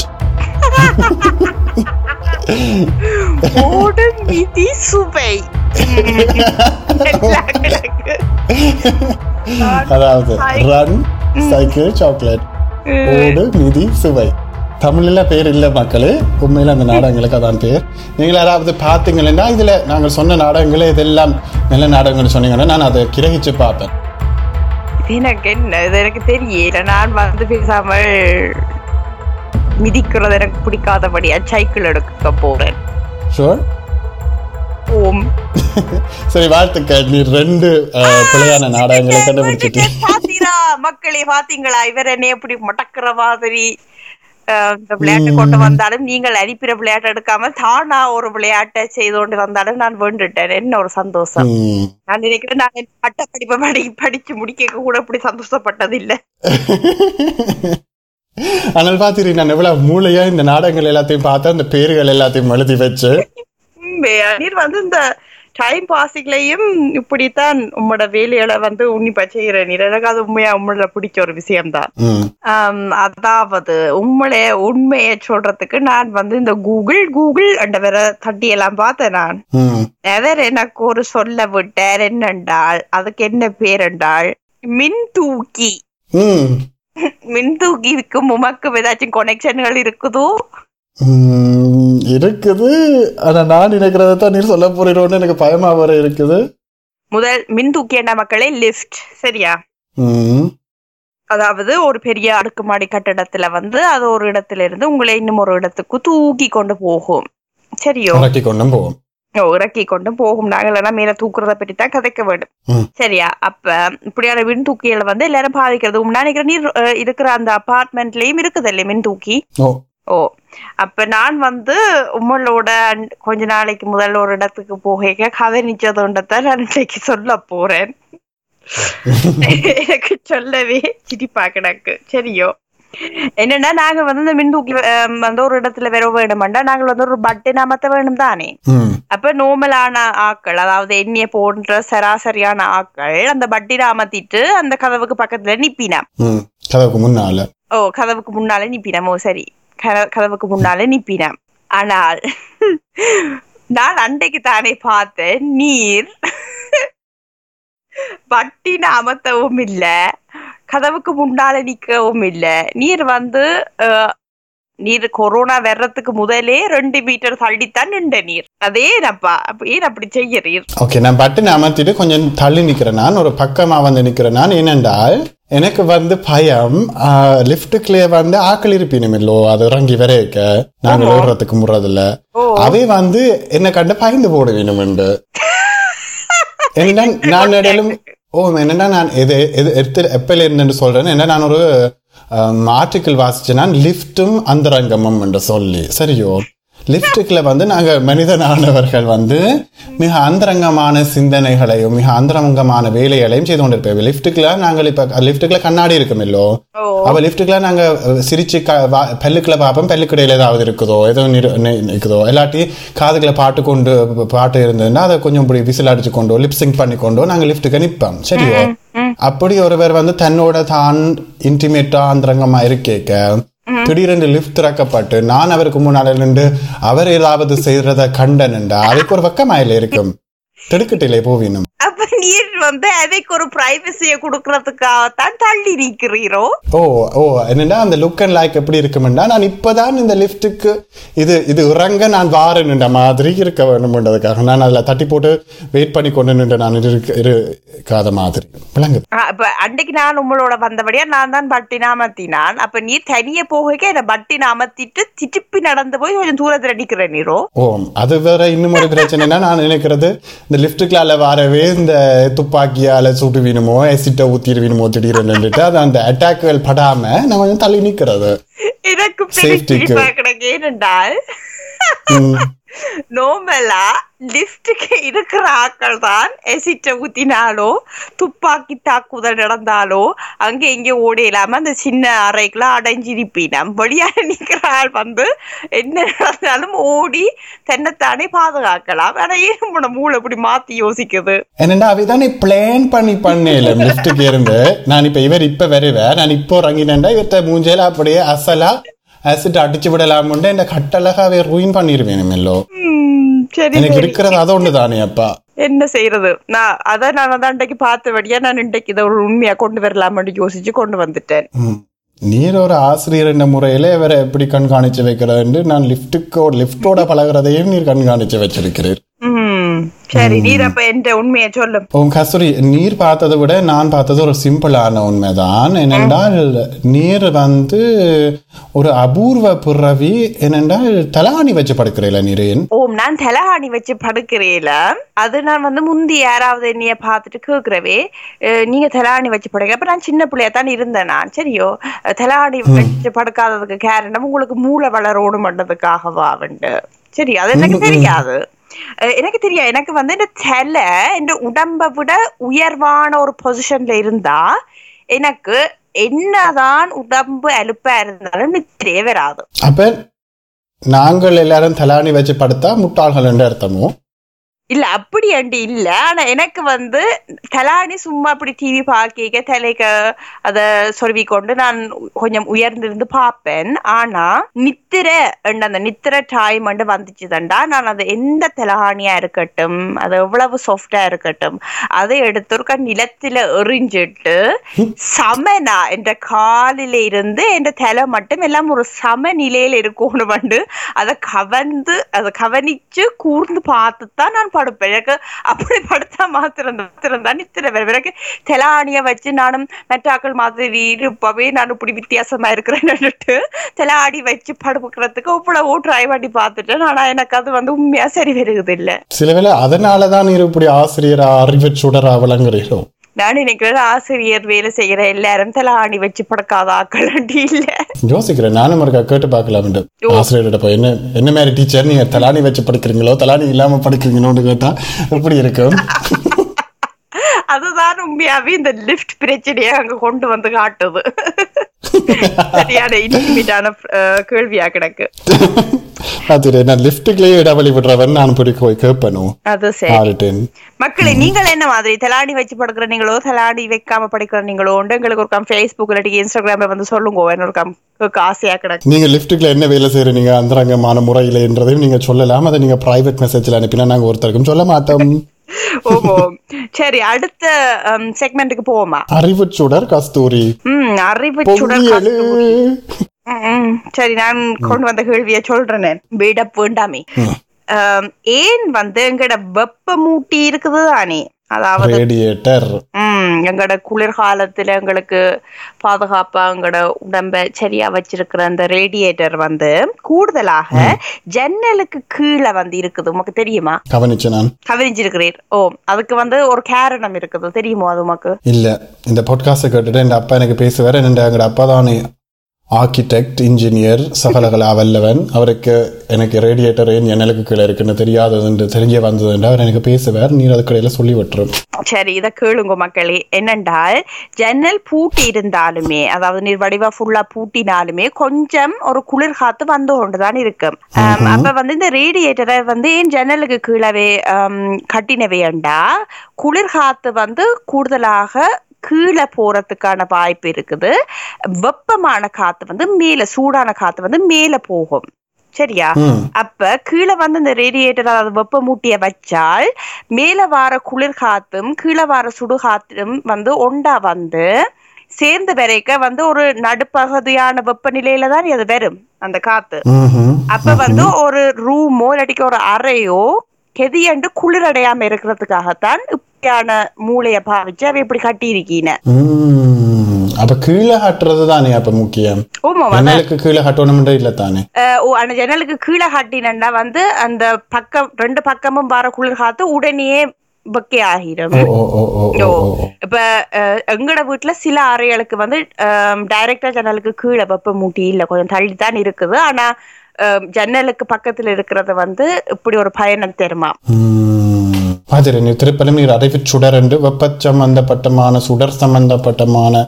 ஓடு மிதி சுவை. அதாவது ரன் சைக்கிள் சாக்லேட் ஓடு மிதி சுவை. தமிழ்ல பேர் இல்ல மக்களே. உண்மையில அந்த நாடகங்களுக்கு அதான் பேர். நீங்கள் யாராவது பார்த்தீங்கன்னா இதுல நாங்கள் சொன்ன நாடகங்களே இதெல்லாம் நல்ல நாடகங்கள் சொன்னீங்கன்னா நான் அதை கிரகிச்சு பார்ப்பேன். எனக்கு என்ன? இது எனக்கு தெரியல. நான் வந்து பேசாமல் மிதிக்கிறது எனக்கு பிடிக்காதபடியா சைக்கிள் எடுக்க போறேன். ஷோர் ஓம். சரி வாழ்த்துக்கள். நீ ரெண்டு பிழையான நாடகங்களை கண்டுபிடிச்சிட்டு. பாத்தீங்களா மக்களே பாத்தீங்களா? இவர் என்ன எப்படி மடக்குற மாதிரி இந்த விளையாட்டு கொண்டு வந்தாலும் நீங்கள் அனுப்பிற விளையாட்டு எடுக்காம தானா ஒரு விளையாட்டை செய்து கொண்டு வந்தாலும் நான் வேண்டுட்டேன். என்ன ஒரு சந்தோஷம். நான் நினைக்கிறேன் நான் என் பட்ட படிப்பை படி படிச்சு முடிக்க கூட இப்படி சந்தோஷப்பட்டது இல்ல ஆனால் பாத்தீங்க நான் எவ்வளவு மூளையா இந்த நாடகங்கள் எல்லாத்தையும் பார்த்து அந்த பேர்கள் எல்லாத்தையும் எழுதி வச்சு நீர் வந்து இந்த டைம் பாசிங்லயும் இப்படித்தான் உம்மோட வேலைகளை வந்து உன்னிப்பா செய்யற நீர் எனக்கு அது உண்மையா உம்மோட பிடிச்ச ஒரு விஷயம்தான். அதாவது உண்மையே உண்மையை சொல்றதுக்கு நான் வந்து இந்த கூகுள் கூகுள் என்ற வேற தட்டி எல்லாம் பார்த்தேன் நான். ம். அவர் எனக்கு ஒரு சொல்ல விட்டார் என்னென்றால் அதுக்கு என்ன பேர் என்றால் மின் தூக்கி. மின் தூக்கிக்கும் உமக்கும் ஏதாச்சும் கொனெக்ஷன்கள் இருக்குதோ? இருக்குது. ஆனா நான் நினைக்கிறத தான் நீர் சொல்ல போறீரோன்னு எனக்கு பயமா வர இருக்குது. முதல் மின் தூக்கி என்ன மக்களே லிஃப்ட் சரியா. அதாவது ஒரு பெரிய அடுக்குமாடி கட்டடத்துல வந்து அது ஒரு இடத்துல இருந்து உங்களை இன்னும் ஒரு இடத்துக்கு தூக்கி கொண்டு போகும். சரியோ? இறக்கி கொண்டும் போவோம் ஓ, இறக்கி கொண்டு போகும். நாங்கள் எல்லாம் மேல தூக்குறத பற்றி தான் கதைக்க வேண்டும். சரியா? அப்ப இப்படியான மின் தூக்கிகளை வந்து எல்லாரும் பாதிக்கிறது நான் நினைக்கிறேன் நீர் இருக்கிற அந்த அபார்ட்மெண்ட்லயும் இருக்குது இல்லையா மின் தூக்கி? ஓ அப்ப நான் வந்து உங்களோட கொஞ்ச நாளைக்கு முதல்ல ஒரு இடத்துக்கு போக கதை நிச்சயதோண்டத்தை நான் இன்னைக்கு சொல்ல போறேன். எனக்கு சொல்லவே சிரிப்பா கிடக்கு சரியோ? என்னன்னா நாங்க வந்து இந்த மின்தூக்கி வந்து ஒரு இடத்துல வர வேணுமெண்டா நாங்கள் வந்து ஒரு பட்டன் அமர்த்த வேணும் தானே. அப்ப நோமலான ஆட்கள் அதாவது எண்ணெய போன்ற சராசரியான ஆட்கள் அந்த பட்டினை அமர்த்திட்டு அந்த கதவுக்கு பக்கத்துல நிப்பினாம். கதவுக்கு முன்னால. ஓ கதவுக்கு முன்னாலே நிப்பினாம். சரி. கதவுக்கு முன்னாலே நிப்பினேன். ஆனால் நான் அண்டைக்கு தானே பார்த்தேன் நீர் பட்டின அமர்த்தவும் இல்ல கதவுக்கு முன்னால நிக்கவும் இல்ல. நீர் வந்து நீர் கொரோனா வர்றதுக்கு முதலே ரெண்டு மீட்டர் தள்ளித்தான் நின்ற நீர். அதே நப்பா ஏன் அப்படி செய்யறீர்? ஓகே நான் பட்டன் அமர்த்திட்டு கொஞ்சம் தள்ளி நிக்கிறேன் நான். ஒரு பக்கமா வந்து நிக்கிறேன் நான். ஏனென்றால் எனக்கு வந்து பயம் லிப்டுக்குள்ளே வந்து ஆக்கள் இருப்பினும் இல்லோ அது இறங்கி வரைக்க நாங்கள் ஏறுறதுக்கு முறதில்ல. அவை வந்து என்ன கண்டு பயந்து போட வேணும் என்று. என்னன்னா நான் இடையிலும் ஓ என்னன்னா நான் எது எது எடுத்து எப்பல இருந்துன்னு சொல்றேன். என்ன நான் ஒரு ஆர்டிக்கிள் வாசிச்சேன் நான் லிஃப்ட்டும் அந்தரங்கமும் என்று சொல்லி. சரியோ? லிஃப்ட்டுக்குள்ள வந்து நாங்க மனிதனானவர்கள் வந்து மிக அந்தரங்கமான சிந்தனைகளையும் மிக அந்தரங்கமான வேலைகளையும் செய்து கொண்டிருப்போம். லிஃப்ட்டுக்குள்ள நாங்கள் இப்ப லிஃப்ட்டுக்குள்ள கண்ணாடி இருக்கும் இல்லோ? ஓ. அவ லிஃப்ட்டுக்குள்ள நாங்க அஹ், சிரிச்சு க- பல்லுக்குள்ள பார்ப்போம் பல்லுக்கடையில ஏதாவது இருக்குதோ ஏதோ இருக்குதோ. இல்லாட்டி காதுகளை பாட்டு கொண்டு பாட்டு இருந்ததுன்னா அதை கொஞ்சம் இப்படி விசில் அடிச்சு கொண்டோ லிப்சிங் பண்ணி கொண்டோ நாங்க லிஃப்ட்டுக்கு நிற்போம் சரியோ? அப்படி ஒருவர் வந்து தன்னோட தான் இன்டிமேட்டா அந்தரங்கமா இருக்கேக்க திடீரென்று லிஃப்ட் திறக்கப்பட்டு நான் அவருக்கு முன்னால நின்று அவர் ஏதாவது செய்யறத கண்டனண்டா அதுக்கு ஒரு பக்கமாயில இருக்கும். திடுக்கிட்டிலே போவினும். நீர் வந்து அதைக்கு ஒரு பிரைவசிய குடுக்கறதுக்காகத்தான் தள்ளி நிக்கிறீரோ? ஓ ஓ என்னன்னா அந்த லுக் அண்ட் லைக் எப்படி இருக்குமெண்டா நான் இப்பதான் இந்த லிஃப்ட்டுக்கு இது இது இறங்க நான் வாரேன்ன்ற மாதிரி இருக்க வேணும்ன்றதுக்காக நான் அதுல தட்டி போட்டு வெயிட் பண்ணி கொண்டு நின்று நான் இருக்க இருக்காத மாதிரி. விளங்குது. ஆ, அப்ப அன்னைக்கு நான் உங்களோட வந்தபடியா நான் தான் பட்டின அமர்த்தினான் அப்ப நீ தனிய போக என்ன பட்டின அமர்த்திட்டு திருப்பி நடந்து போய் கொஞ்சம் தூரத்துல நிக்கிற நீரோ? ஓ அது வேற இன்னும் ஒரு பிரச்சனைனா நான் நினைக்கிறது இந்த லிஃப்ட்டுக்குள்ள வரவே இந்த துப்பாக்கியால சுட்டு வீணுமோ எசிட்ட ஊத்திடுவீனுமோ திடீர்னுட்டு அது அந்த அட்டாக்குகள் படாம கொஞ்சம் தள்ளி நிக்கிறது எனக்கு ஏனென்றால். நோமலா லிப்டுக்கு இருக்கிற ஆக்கள் தான் எசிட்ட ஊத்தினாலோ துப்பாக்கி தாக்குதல் நடந்தாலோ அங்க இங்க ஓட இல்லாம அந்த சின்ன அறைக்குள்ள அடைஞ்சிருப்பினம் வெளியாக நிக்கிற ஆள் வந்து என்ன நடந்தாலும் ஓடி தன்னைத்தானே பாதுகாக்கலாம். ஆனா ஏன் உன மூளை இப்படி மாத்தி யோசிக்குது? என்னடா அவைதானே பிளான் பண்ணி பண்ணல லிப்டுக்கு இருந்து. நான் இப்ப இவர் இப்ப வருவேன் நான் இப்போ இறங்கினேன்டா இவர்த்த மூஞ்சேல அப்படியே அசலா அசிட் அடிச்சு விடலாமுண்டு இந்த கட்டழகாவே ரூயின் உம், சரி எனக்கு. இருக்கிறது அது ஒன்று தானே அப்பா? என்ன செய்யறது நான் அத நான் தான் அன்றைக்கு பார்த்தபடியா நான் இன்றைக்கு இதை ஒரு உண்மையா கொண்டு வரலாம்னு யோசிச்சு கொண்டு வந்துட்டேன். நீர் ஒரு ஆசிரியர் என்ற முறையில இவரை எப்படி கண்காணிச்சு வைக்கிறது நான் லிஃப்ட்டுக்கோ லிஃப்டோட பழகுறதையும் நீர் கண்காணிச்சு வச்சிருக்கிறீர். சரி நீர் அப்ப என்ற உண்மையை சொல்லு. உன் கஸ்தூரி நீர் பார்த்ததை விட நான் பார்த்தது ஒரு சிம்பிளான உண்மைதான். என்னென்றால் நீர் வந்து ஒரு அபூர்வ பிறவி என்னென்றால் தலாணி வச்சு படுக்கிறீல நீரேன் ஓம் நான் தலகாணி வச்சு படுக்கிறேல. அது நான் வந்து முந்தி யாராவது என்னைய பார்த்துட்டு கேக்குறவே அஹ், நீங்க தலகாணி வச்சு படுக்க அப்ப நான் சின்ன பிள்ளையா தான் இருந்தேன் நான். சரியோ? அஹ், தலகாணி வச்சு படுக்காததுக்கு காரணம் உங்களுக்கு மூளை வளரோடும் பண்ணதுக்காகவா வந்து சரி அது எனக்கு தெரியாது. எனக்கு தெரியாது எனக்கு வந்து இந்த தலை இந்த உடம்பை விட உயர்வான ஒரு பொசிஷன்ல இருந்தா எனக்கு என்னதான் உடம்பு அலுப்பா இருந்தாலும் நித்திரே வராது. அப்ப நாங்கள் எல்லாரும் தலாணி வச்சு படுத்தா முட்டாள்கள் என்று அர்த்தமோ? இல்ல அப்படி அண்டி இல்ல. ஆனா எனக்கு வந்து தலானி சும்மா அப்படி டிவி பாக்க தலைக்க அத சொருவி கொண்டு நான் கொஞ்சம் உயர்ந்திருந்து பார்ப்பேன். ஆனா நித்திர அந்த நித்திர டைம் வந்து வந்துச்சு தண்டா நான் அது எந்த தலகாணியா இருக்கட்டும் அது எவ்வளவு சாஃப்டா இருக்கட்டும் அதை எடுத்து ஒருக்கா நிலத்துல எறிஞ்சிட்டு சமனா என்ற காலில இருந்து என்ற தலை மட்டும் எல்லாம் ஒரு சமநிலையில இருக்கணும் வந்து அதை கவர்ந்து அதை கவனிச்சு கூர்ந்து பார்த்து தான் நான் படுப்பேன் எனக்கு அப்படி படுத்தா மாத்திரம் தான் இத்தனை பேர் எனக்கு தெலானிய வச்சு நானும் மெட்டாக்கள் மாதிரி இருப்பவே நான் இப்படி வித்தியாசமா இருக்கிறேன்னுட்டு தெலாடி வச்சு படுக்கிறதுக்கு இவ்வளவு ட்ரை பண்ணி பார்த்துட்டேன். ஆனா எனக்கு அது வந்து உண்மையா சரி வருகிறது இல்ல சில வேளை அதனால தான் நீர் இப்படி ஆசிரியரா அறிவு சுடரா விளங்குறீரோ நான் நினைக்கிறேன் ஆசிரியர் வேலை செய்யற எல்லாரும் தலாணி வச்சு படுக்காத ஆக்கள் இல்ல. யோசிக்கிறேன். நானும் இருக்கா கேட்டு பார்க்கலாம் ஆசிரியர்கிட்ட போய் என்ன என்ன மாதிரி டீச்சர் நீங்க தலானி வச்சு படிக்கிறீங்களோ? தலானி இல்லாம படிக்கிறீங்களோன்னு கேட்டா எப்படி இருக்கும்? அதுதான் உண்மையாவே இந்த லிஃப்ட் பிரச்சனையை அங்க கொண்டு வந்து காட்டுது. சரியான இன்டிமேட்டான கேள்வியா கிடக்கு. அது நான் லிஃப்ட்டுக்குள்ளேயே இடைவெளி விடுறவன் நான் போய் கேட்பனும் அது சரி. மக்களே நீங்கள் என்ன மாதிரி தலாடி வச்சு படுக்கிற நீங்களோ தலாடி வைக்காம படிக்கிற நீங்களோ எங்களுக்கு ஒரு கம் ஃபேஸ்புக் இல்லாட்டி இன்ஸ்டாகிராம்ல வந்து சொல்லுங்க என்னோட கம் ஆசையா கிடக்கு. நீங்க லிஃப்ட்டுக்குள்ள என்ன வேலை செய்யறீங்க அந்தரங்கமான முறையிலன்றதையும் நீங்க சொல்லலாம். அதை நீங்க பிரைவேட் மெசேஜ்ல அனுப்பினா நாங்க ஒருத்தருக்கும் சொல்ல மாட்டோம். ஓஹோ. சரி அடுத்த செக்மெண்ட்டுக்கு போவோமா? அறிவு சுடர் கஸ்தூரி. ம் அறிவு சுடர் ம். சரி நான் கொண்டு வந்த கேள்விய சொல்றேன். பீடப் வேண்டாமே. ஏன் வந்து எங்கட வெப்ப மூட்டி இருக்குது தானே? அதாவது எங்கட குளிர்காலத்துல எங்களுக்கு பாதுகாப்பா எங்கட உடம்ப சரியா வச்சிருக்கிற அந்த ரேடியேட்டர் வந்து கூடுதலாக ஜன்னலுக்கு கீழே வந்து இருக்குது. உமக்கு தெரியுமா? கவனிச்சு நான். கவனிச்சிருக்கிறீர் ஓ அதுக்கு வந்து ஒரு காரணம் இருக்குது. தெரியுமோ அது உமக்கு? இல்ல இந்த பாட்காஸ்ட கேட்டுட்டு என் அப்பா எனக்கு பேசுவார் எங்களோட அப்பா தான் ஆர்கிடெக்ட் இன்ஜினியர் சகலகலா வல்லவன். அவருக்கு எனக்கு ரேடியேட்டர் ஏன் ஜன்னலுக்கு கீழே இருக்குன்னு தெரியாதது தெரிஞ்சே வந்ததுண்டு அவர் எனக்கு பேசுவார் நீர் அதுக்கடையில சொல்லி விட்டுரும். சரி இத கேளுங்க மக்களே. என்னென்றால் ஜன்னல் பூட்டி இருந்தாலுமே அதாவது நீர் வடிவா ஃபுல்லா பூட்டினாலுமே கொஞ்சம் ஒரு குளிர் காத்து வந்து கொண்டுதான் இருக்கும். அப்ப வந்து இந்த ரேடியேட்டரை வந்து ஏன் ஜன்னலுக்கு கீழவே கட்டினவையண்டா? குளிர் காத்து வந்து கூடுதலாக கீழே போறதுக்கான வாய்ப்பு இருக்குது. வெப்பமான காத்து வந்து மேல சூடான காத்து வந்து மேல போகும். சரியா? அப்ப கீழே வந்து இந்த ரேடியேட்டர் அதாவது வெப்ப மூட்டிய வச்சால் மேல வார குளிர் காத்தும் கீழே வார சுடு காத்தும் வந்து ஒண்டா வந்து சேர்ந்து வரைக்க வந்து ஒரு நடுப்பகுதியான வெப்பநிலையில தான் அது வரும் அந்த காத்து. அப்ப வந்து ஒரு ரூமோ இல்லாட்டிக்கு ஒரு அறையோ கெதியண்டு குளிரடையாம இருக்கிறதுக்காகத்தான் இப்படியான மூளைய பாவிச்சு அவ இப்படி கட்டி இருக்கீன. அப்ப கீழே கட்டுறது தானே அப்ப முக்கியம்? ஜன்னலுக்கு கீழே கட்டணும்ன்ற இல்ல தானே ஓ அந்த ஜன்னலுக்கு கீழே காட்டினா வந்து அந்த பக்கம் ரெண்டு பக்கமும் வர குளிர் காத்து உடனே பக்கே ஆகிரும். இப்ப எங்கட வீட்டுல சில அறைகளுக்கு வந்து டைரக்டா ஜன்னலுக்கு கீழே வெப்ப மூட்டி இல்ல கொஞ்சம் தள்ளி தான் இருக்குது. ஆனா ஜன்னலுக்கு பக்கத்துல இருக்கிறது வந்து இப்படி ஒரு பயணம் தருமா நீ திருப்பலம் நீர் அறிவு சுடர் என்று வெப்ப சம்பந்தப்பட்டமான சுடர் சம்பந்தப்பட்டமான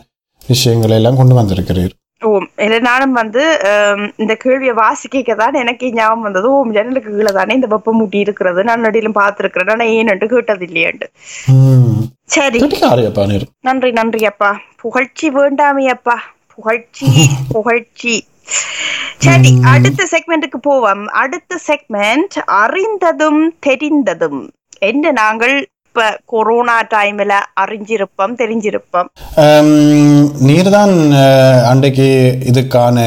விஷயங்களை எல்லாம் கொண்டு வந்திருக்கிறீர். ஓ இல்ல நானும் வந்து இந்த கேள்வியை வாசிக்க தான் எனக்கு ஞாபகம் வந்தது. ஓ ஜன்னலுக்கு கீழே தானே இந்த வெப்ப மூட்டி இருக்கிறது. நான் நடிலும் பார்த்திருக்கிறேன். ஆனா ஏன்னு கேட்டது இல்லையாண்டு. சரி. நன்றி நன்றி அப்பா. புகழ்ச்சி வேண்டாமே அப்பா. புகழ்ச்சி புகழ்ச்சி. சரி அடுத்த செக்மெண்ட்டுக்கு போவோம். அடுத்த செக்மெண்ட் அறிந்ததும் தெரிந்ததும். என்ன நாங்கள் இப்ப கொரோனா டைம்ல அறிஞ்சிருப்போம் தெரிஞ்சிருப்போம் ஆம், நீர்தான் அஹ், அன்றைக்கு இதுக்கான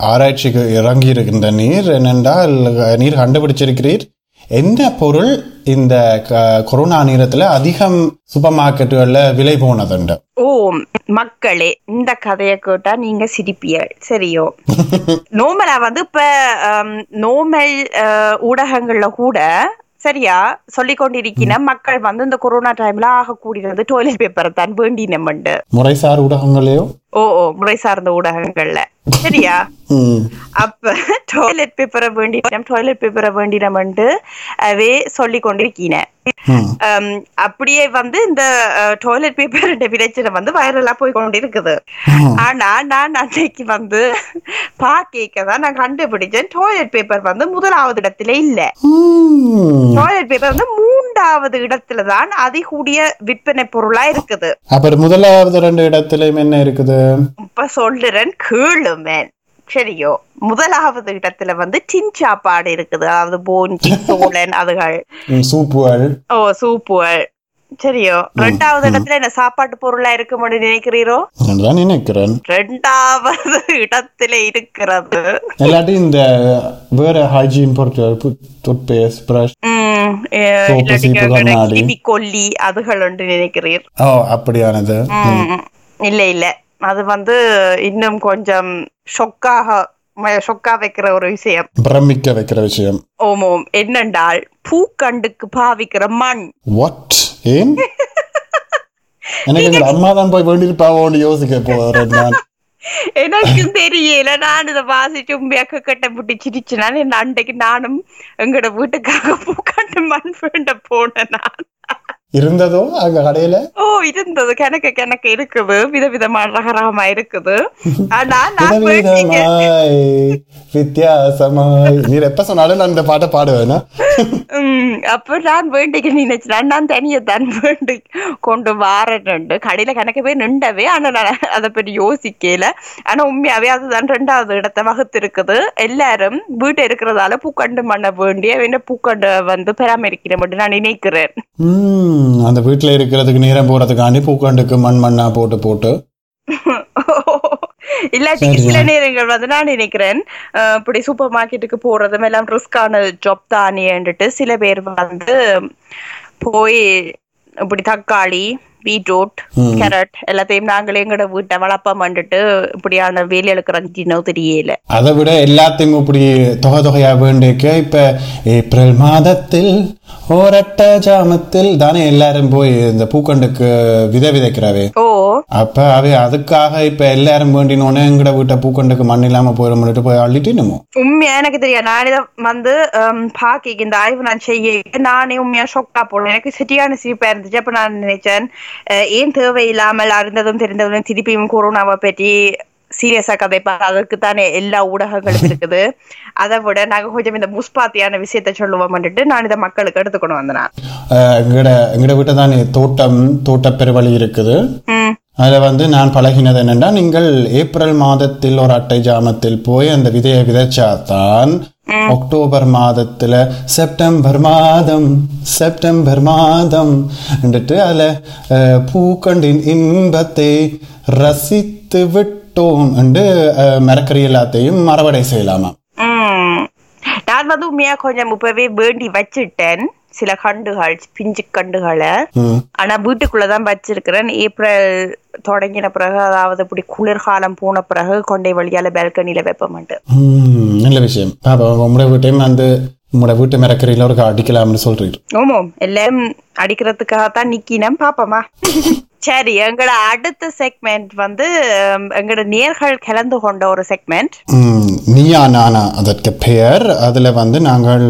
ஆராய்ச்சிக்கு இறங்கி இருக்கின்ற நீர் என்னென்றால் நீர் கண்டுபிடிச்சிருக்கிறீர் என்ன பொருள் இந்த கொரோனா நேரத்துல அதிகம் சூப்பர் மார்க்கெட்டுகள்ல விலை போனதுண்டு ஓ மக்களே இந்த கதையை கேட்டா நீங்க சிரிப்பியல் சரியோ நோமலா வந்து இப்ப நோமல் ஊடகங்கள்ல கூட சரியா? சொல்லிக் கொண்டிருக்கின மக்கள் வந்து இந்த கொரோனா டைம்ல ஆக கூடினது டாய்லெட் பேப்பரை தான் வேண்டினமண்டு. முறைசார் ஊடகங்களையோ ஓ ஓ முறை சார்ந்த ஊடகங்கள்ல. சரியா. அப்ப டாய்லெட் பேப்பரை வேண்டினம் டாய்லெட் பேப்பரை வேண்டினமண்டு அவே சொல்லி கொண்டிருக்கீன. அப்படியே வந்து இந்த டாய்லெட் பேப்பர் பிரச்சனை வந்து வைரலா போய் கொண்டிருக்குது. ஆனா நான் அன்னைக்கு வந்து பாக்க தான் நான் கண்டுபிடிச்சேன். டாய்லெட் பேப்பர் வந்து முதலாவது இடத்துல இல்ல. டாய்லெட் பேப்பர் வந்து மூன்றாவது இடத்துல தான் அதிகூடிய விற்பனை பொருளா இருக்குது. அப்புறம் முதலாவது ரெண்டு இடத்துலயும் என்ன இருக்குது? இப்ப சொல்லுறேன் கேளுமேன். சரியோ முதலாவது இடத்துல வந்து டின் சாப்பாடு இருக்குது. அதாவது போன்கி சோழன் அதுகள். சூப்புகள். ஓ சூப்புகள். சரியோ ரெண்டாவது இடத்துல என்ன சாப்பாட்டு பொருளா இருக்கும்னு நினைக்கிறீரோ? நினைக்கிறேன். ரெண்டாவது இடத்துல இருக்கிறது. இல்லாட்டி இந்த வேற ஹைஜீன் பொருட்கள் டூத்பேஸ்ட் ப்ரஷ். உம் அஹ் சோப்பு, இல்லாட்டிக்கு சீப்பு, அங்கட கண்ணாடி. கிளி கொல்லி அதுகள் ஒன்று நினைக்கிறீர் ஓ அப்படியானது ம், இல்ல இல்ல அது வந்து இன்னும் கொஞ்சம் ஷொக்காக ஷொக்கா வைக்கிற ஒரு விஷயம் பிரமிக்க வைக்கிற விஷயம் ஓமோம் என்னென்றால் பூக்கண்டுக்கு பாவிக்கிற மண் வாட் ஏன் எனக்கு அம்மா தான் போய் வேண்டியிருப்பாவோன்னு யோசிக்க போறேன் நான் எனக்கும் தெரியல. நான் இதை வாசிச்சு கட்டை கட்ட புட்டி சிரிச்சுனால என் அண்டைக்கு நானும் எங்களோட வீட்டுக்காக பூக்காட்டு மண் வேண்ட போனேன் நான். இருந்ததோ அங்க கடையில? ஓ இருந்தது. கணக்கு கணக்கு இருக்குது. விதவிதமான ரகரகமா இருக்குது. ஆனா நான் வித்தியாசமாய். நீர் எப்ப சொன்னாலும் நான் இந்த பாட்டை பாடுவேனா. அப்ப நான் வேண்டிக்க நினைச்சேன். நான் தனியா தான் வேண்டி கொண்டு வாரேன் கடையில கணக்கு பேர் நின்றவே ஆனா நான் அதை பற்றி யோசிக்கல. ஆனா உண்மையாவே அதுதான் ரெண்டாவது இடத்தை வகுத்து இருக்குது எல்லாரும் வீட்டு இருக்கிறதால பூக்கண்டு மண்ண வேண்டிய வேண்ட பூக்கண்டு வந்து பராமரிக்கிற மட்டும் நான் நினைக்கிறேன். அந்த வீட்டுல இருக்கிறதுக்கு நேரம் போறதுக்காண்டி பூக்கண்டுக்கு மண் மண்ணா போட்டு போட்டு. இல்லாட்டி சில நேரங்கள் வந்து நான் நினைக்கிறேன் இப்படி சூப்பர் மார்க்கெட்டுக்கு போறதும் எல்லாம் ரிஸ்கான ஜாப் தானேன்ட்டு சில பேர் வந்து போய் இப்படி தக்காளி பீட்ரூட் கேரட் எல்லாத்தையும் நாங்களே எங்கட வீட்டை வளர்ப்போம்ன்ட்டு இப்படியான வேலைகளுக்கு ரஞ்சினோ தெரியல. அதை விட எல்லாத்தையும் இப்படி தொகை தொகையா வேண்டிக்க இப்ப ஏப்ரல் மாதத்தில் ஓரட்ட ஜாமத்தில் தானே எல்லாரும் போய் இந்த பூக்கண்டுக்கு விதை விதைக்கிறவே? ஓ. அப்ப அவை அதுக்காக இப்ப எல்லாரும் வேண்டினோடனே எங்கட வீட்டை பூக்கண்டுக்கு மண் இல்லாம போயிட போய் அள்ளிட்டு என்னமோ உண்மையா எனக்கு தெரியும் நான் வந்து பாக்கி இந்த ஆய்வு நான் செய்ய நானே உண்மையா ஷொக்கா போனேன். எனக்கு சரியான சிரிப்பா இருந்துச்சு. அப்ப நான் நினைச்சேன் ஏன் தேவையில்லாமல் அறிந்ததும் தெரிந்ததும் திருப்பியும் கொரோனாவை பற்றி சீரியஸா கதைப்பாங்க அதுக்கு தானே எல்லா ஊடகங்களும் இருக்குது. அதை விட நாங்க கொஞ்சம் இந்த முஸ்பாத்தியான விஷயத்த சொல்லுவோம்னுட்டு நான் இதை மக்களுக்கு எடுத்துக்கணும் வந்தேன். எங்கட எங்கட வீட்டை தானே தோட்டம் தோட்ட பெருவழி இருக்குது அதுல வந்து நான் பழகினது என்னன்னா நீங்கள் ஏப்ரல் மாதத்தில் ஒரு அட்டை ஜாமத்தில் போய் அந்த விதையை விதைச்சாதான் அக்டோபர் மாதத்துல செப்டம்பர் மாதம் செப்டம்பர் மாதம் அதுல பூக்கண்டின் இன்பத்தை ரசித்து விட்டோம் என்று மரக்கறி எல்லாத்தையும் மரவடை செய்யலாமா. நான் வந்து உண்மையா கொஞ்சம் இப்பவே வேண்டி வச்சிட்டேன். சில கண்டுகள் பிஞ்சு கண்டுகளை. ஆனா வீட்டுக்குள்ளதான் வச்சிருக்கிறேன். ஏப்ரல் தொடங்கின பிறகு அதாவது இப்படி குளிர்காலம் போன பிறகு கொண்டை வழியால பால்கனில வைப்பமாட்டு நல்ல விஷயம். உங்களோட வீட்டையும் வந்து உங்களோட வீட்டு மரக்கறியில ஒரு அடிக்கலாம்னு சொல்றீங்க ஓமோம் எல்லாம் அடிக்கிறதுக்காகத்தான் நிக்கினம் பாப்போமா சரி எங்களோட அடுத்த செக்மெண்ட் வந்து எங்களோட நேர்கள் கலந்து கொண்ட ஒரு செக்மெண்ட் நீயா நானா அதற்கு பெயர். அதில் வந்து நாங்கள்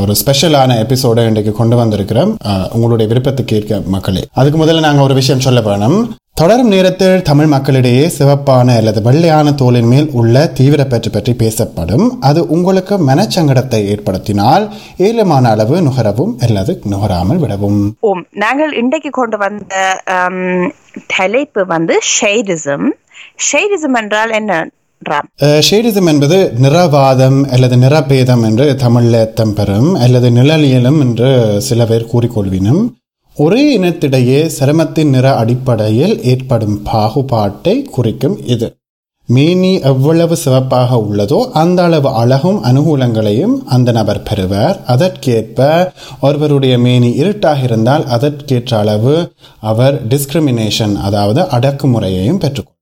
ஒரு ஸ்பெஷலான எபிசோடை இன்றைக்கு கொண்டு வந்திருக்கிறோம். உங்களுடைய விருப்பத்துக்கு ஏற்க மக்களே. அதுக்கு முதல்ல நாங்கள் ஒரு விஷயம் சொல்ல வேணும். தொடரும் நேரத்தில் தமிழ் மக்களிடையே சிவப்பான அல்லது வெள்ளையான தோலின் மேல் உள்ள தீவிரப்பற்று பற்றி பேசப்படும். அது உங்களுக்கு மனச்சங்கடத்தை ஏற்படுத்தினால் ஏலமான அளவு நுகரவும் அல்லது நுகராமல் விடவும். ஓம். நாங்கள் இன்றைக்கு கொண்டு வந்த தலைப்பு வந்து ஷெய்டிசம் ஷெய்டிசம் என்றால் என்ன ஷேடிசம் என்பது நிறவாதம் அல்லது நிறபேதம் என்று தமிழில் அர்த்தம் பெறும் அல்லது நிழலியலும் என்று சில பேர் கூறிக்கொள்வினும். ஒரே இனத்திடையே சிரமத்தின் நிற அடிப்படையில் ஏற்படும் பாகுபாட்டை குறிக்கும் இது. மேனி எவ்வளவு சிவப்பாக உள்ளதோ அந்த அளவு அழகும் அனுகூலங்களையும் அந்த நபர் பெறுவார். அதற்கேற்ப ஒருவருடைய மேனி இருட்டாக இருந்தால் அதற்கேற்ற அளவு அவர் டிஸ்கிரிமினேஷன் அதாவது அடக்குமுறையையும் பெற்றுக்கொள்வார்